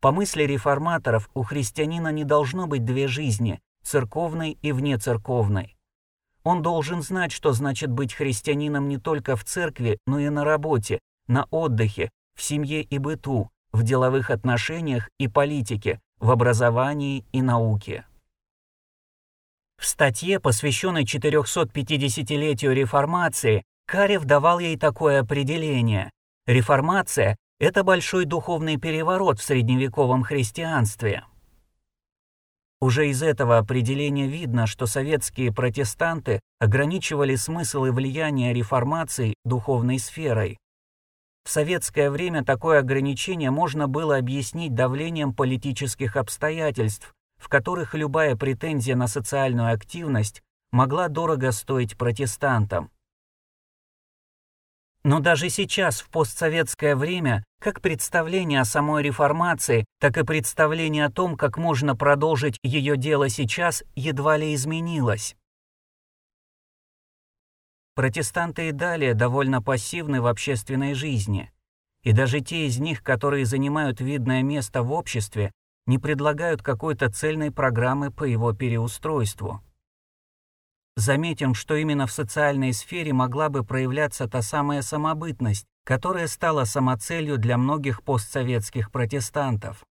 S1: По мысли реформаторов, у христианина не должно быть две жизни – церковной и внецерковной. Он должен знать, что значит быть христианином не только в церкви, но и на работе, на отдыхе, в семье и быту, в деловых отношениях и политике, в образовании и науке. В статье, посвященной 450-летию реформации, Карев давал ей такое определение. Реформация – это большой духовный переворот в средневековом христианстве. Уже из этого определения видно, что советские протестанты ограничивали смысл и влияние реформации духовной сферой. В советское время такое ограничение можно было объяснить давлением политических обстоятельств, в которых любая претензия на социальную активность могла дорого стоить протестантам. Но даже сейчас, в постсоветское время, как представление о самой реформации, так и представление о том, как можно продолжить ее дело сейчас, едва ли изменилось. Протестанты и далее довольно пассивны в общественной жизни. И даже те из них, которые занимают видное место в обществе, не предлагают какой-то цельной программы по его переустройству. заметим, что именно в социальной сфере могла бы проявляться та самая самобытность, которая стала самоцелью для многих постсоветских протестантов.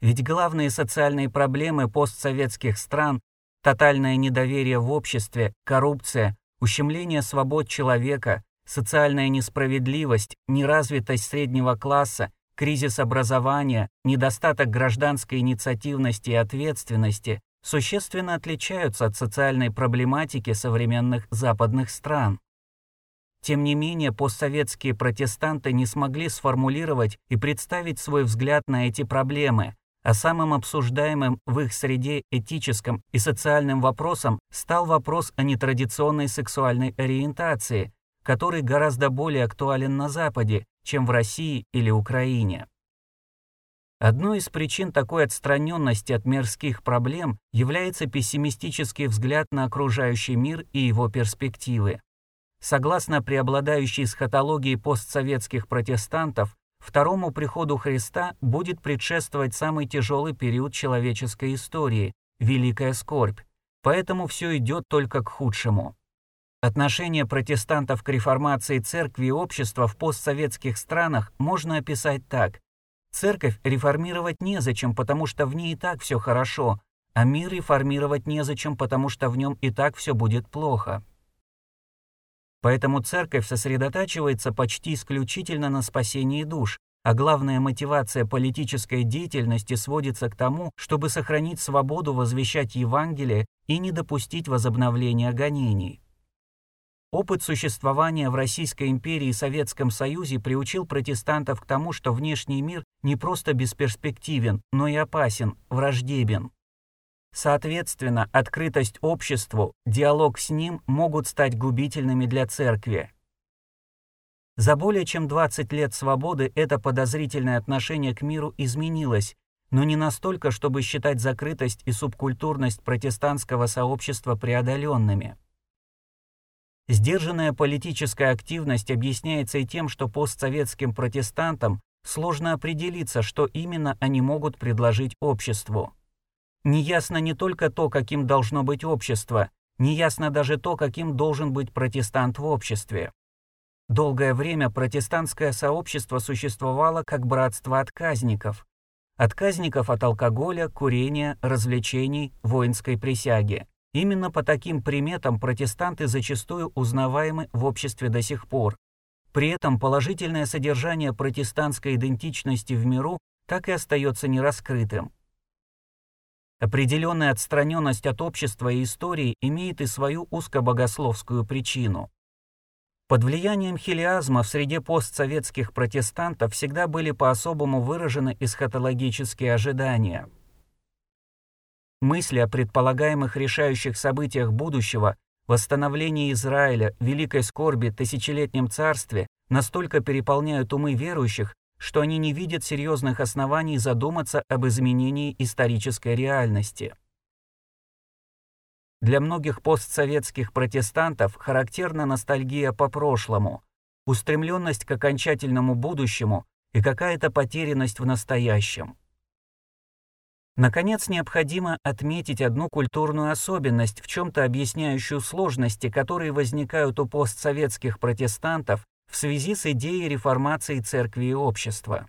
S1: Ведь главные социальные проблемы постсоветских стран – тотальное недоверие в обществе, коррупция, ущемление свобод человека, социальная несправедливость, неразвитость среднего класса, кризис образования, недостаток гражданской инициативности и ответственности существенно отличаются от социальной проблематики современных западных стран. Тем не менее, постсоветские протестанты не смогли сформулировать и представить свой взгляд на эти проблемы, а самым обсуждаемым в их среде этическом и социальным вопросом стал вопрос о нетрадиционной сексуальной ориентации, который гораздо более актуален на Западе, чем в России или Украине. Одной из причин такой отстраненности от мирских проблем является пессимистический взгляд на окружающий мир и его перспективы. Согласно преобладающей эсхатологии постсоветских протестантов, Второму приходу Христа будет предшествовать самый тяжелый период человеческой истории – Великая скорбь, поэтому все идет только к худшему. Отношение протестантов к реформации церкви и общества в постсоветских странах можно описать так. Церковь реформировать незачем, потому что в ней и так все хорошо, а мир реформировать незачем, потому что в нем и так все будет плохо. Поэтому церковь сосредотачивается почти исключительно на спасении душ, а главная мотивация политической деятельности сводится к тому, чтобы сохранить свободу возвещать Евангелие и не допустить возобновления гонений. Опыт существования в Российской империи и Советском Союзе приучил протестантов к тому, что внешний мир не просто бесперспективен, но и опасен, враждебен. Соответственно, открытость обществу, диалог с ним могут стать губительными для церкви. За более чем 20 лет свободы это подозрительное отношение к миру изменилось, но не настолько, чтобы считать закрытость и субкультурность протестантского сообщества преодоленными. Сдержанная политическая активность объясняется и тем, что постсоветским протестантам сложно определиться, что именно они могут предложить обществу. Неясно не только то, каким должно быть общество, неясно даже то, каким должен быть протестант в обществе. Долгое время протестантское сообщество существовало как братство отказников. Отказников от алкоголя, курения, развлечений, воинской присяги. Именно по таким приметам протестанты зачастую узнаваемы в обществе до сих пор. При этом положительное содержание протестантской идентичности в миру так и остается нераскрытым. Определенная отстраненность от общества и истории имеет и свою узкобогословскую причину. Под влиянием хилиазма в среде постсоветских протестантов всегда были по-особому выражены эсхатологические ожидания. Мысли о предполагаемых решающих событиях будущего, восстановлении Израиля, великой скорби, тысячелетнем царстве настолько переполняют умы верующих, что они не видят серьезных оснований задуматься об изменении исторической реальности. Для многих постсоветских протестантов характерна ностальгия по прошлому, устремленность к окончательному будущему и какая-то потерянность в настоящем. Наконец, необходимо отметить одну культурную особенность, в чем-то объясняющую сложности, которые возникают у постсоветских протестантов в связи с идеей реформации церкви и общества.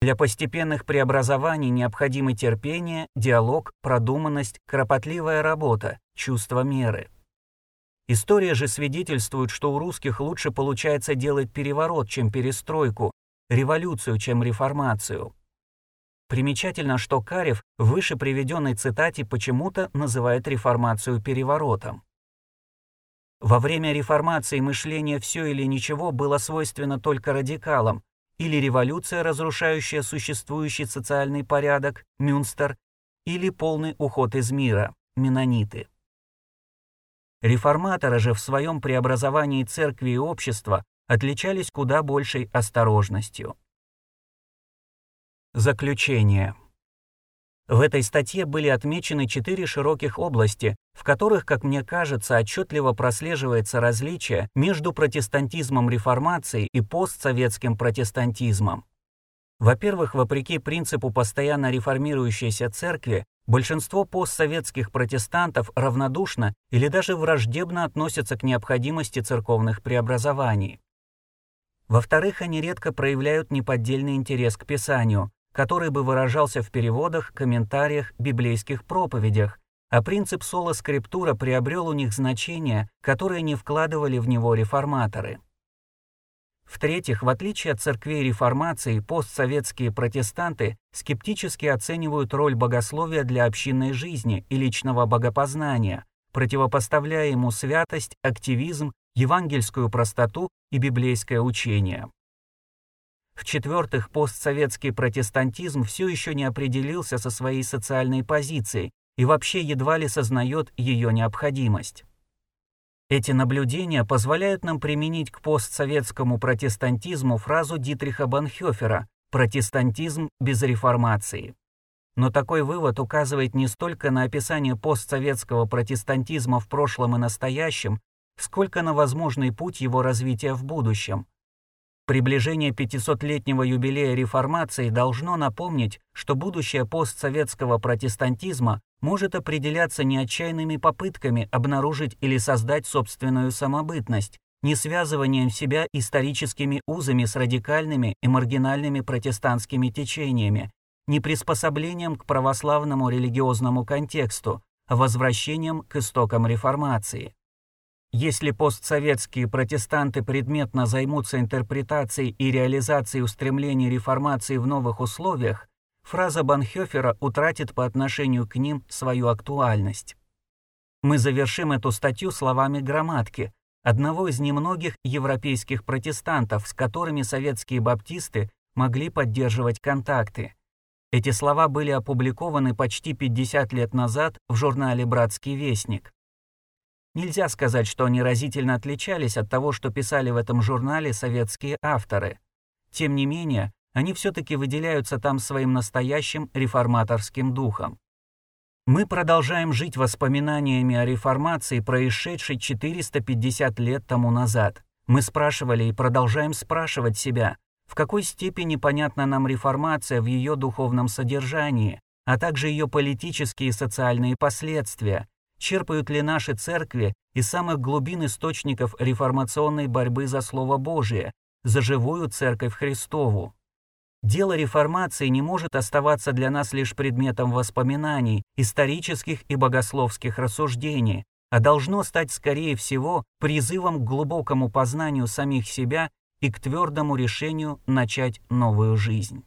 S1: Для постепенных преобразований необходимы терпение, диалог, продуманность, кропотливая работа, чувство меры. История же свидетельствует, что у русских лучше получается делать переворот, чем перестройку, революцию, чем реформацию. Примечательно, что Карев в выше приведенной цитате почему-то называет реформацию переворотом. Во время реформации мышление «все или ничего» было свойственно только радикалам, или революция, разрушающая существующий социальный порядок, Мюнстер, или полный уход из мира, Менониты. Реформаторы же в своем преобразовании церкви и общества отличались куда большей осторожностью. Заключение. В этой статье были отмечены четыре широких области, в которых, как мне кажется, отчетливо прослеживается различие между протестантизмом реформации и постсоветским протестантизмом. Во-первых, вопреки принципу постоянно реформирующейся церкви, Большинство постсоветских протестантов равнодушно или даже враждебно относятся к необходимости церковных преобразований. Во-вторых, они редко проявляют неподдельный интерес к Писанию, который бы выражался в переводах, комментариях, библейских проповедях, а принцип соло-скриптура приобрел у них значение, которое не вкладывали в него реформаторы. В-третьих, в отличие от церквей реформации, постсоветские протестанты скептически оценивают роль богословия для общинной жизни и личного богопознания, противопоставляя ему святость, активизм, евангельскую простоту и библейское учение. В-четвертых, постсоветский протестантизм все еще не определился со своей социальной позицией и вообще едва ли сознает ее необходимость. Эти наблюдения позволяют нам применить к постсоветскому протестантизму фразу Дитриха Банхёфера «протестантизм без реформации». Но такой вывод указывает не столько на описание постсоветского протестантизма в прошлом и настоящем, сколько на возможный путь его развития в будущем. Приближение 500-летнего юбилея реформации должно напомнить, что будущее постсоветского протестантизма может определяться не отчаянными попытками обнаружить или создать собственную самобытность, не связыванием себя историческими узами с радикальными и маргинальными протестантскими течениями, не приспособлением к православному религиозному контексту, а возвращением к истокам реформации. Если постсоветские протестанты предметно займутся интерпретацией и реализацией устремлений реформации в новых условиях, фраза Банхёфера утратит по отношению к ним свою актуальность. Мы завершим эту статью словами грамматки, одного из немногих европейских протестантов, с которыми советские баптисты могли поддерживать контакты. Эти слова были опубликованы почти 50 лет назад в журнале «Братский вестник». Нельзя сказать, что они разительно отличались от того, что писали в этом журнале советские авторы. Тем не менее, они все-таки выделяются там своим настоящим реформаторским духом. Мы продолжаем жить воспоминаниями о реформации, происшедшей 450 лет тому назад. Мы спрашивали и продолжаем спрашивать себя, в какой степени понятна нам реформация в ее духовном содержании, а также ее политические и социальные последствия, черпают ли наши церкви из самых глубин источников реформационной борьбы за Слово Божие, за живую Церковь Христову. Дело реформации не может оставаться для нас лишь предметом воспоминаний, исторических и богословских рассуждений, а должно стать, скорее всего, призывом к глубокому познанию самих себя и к твердому решению начать новую жизнь.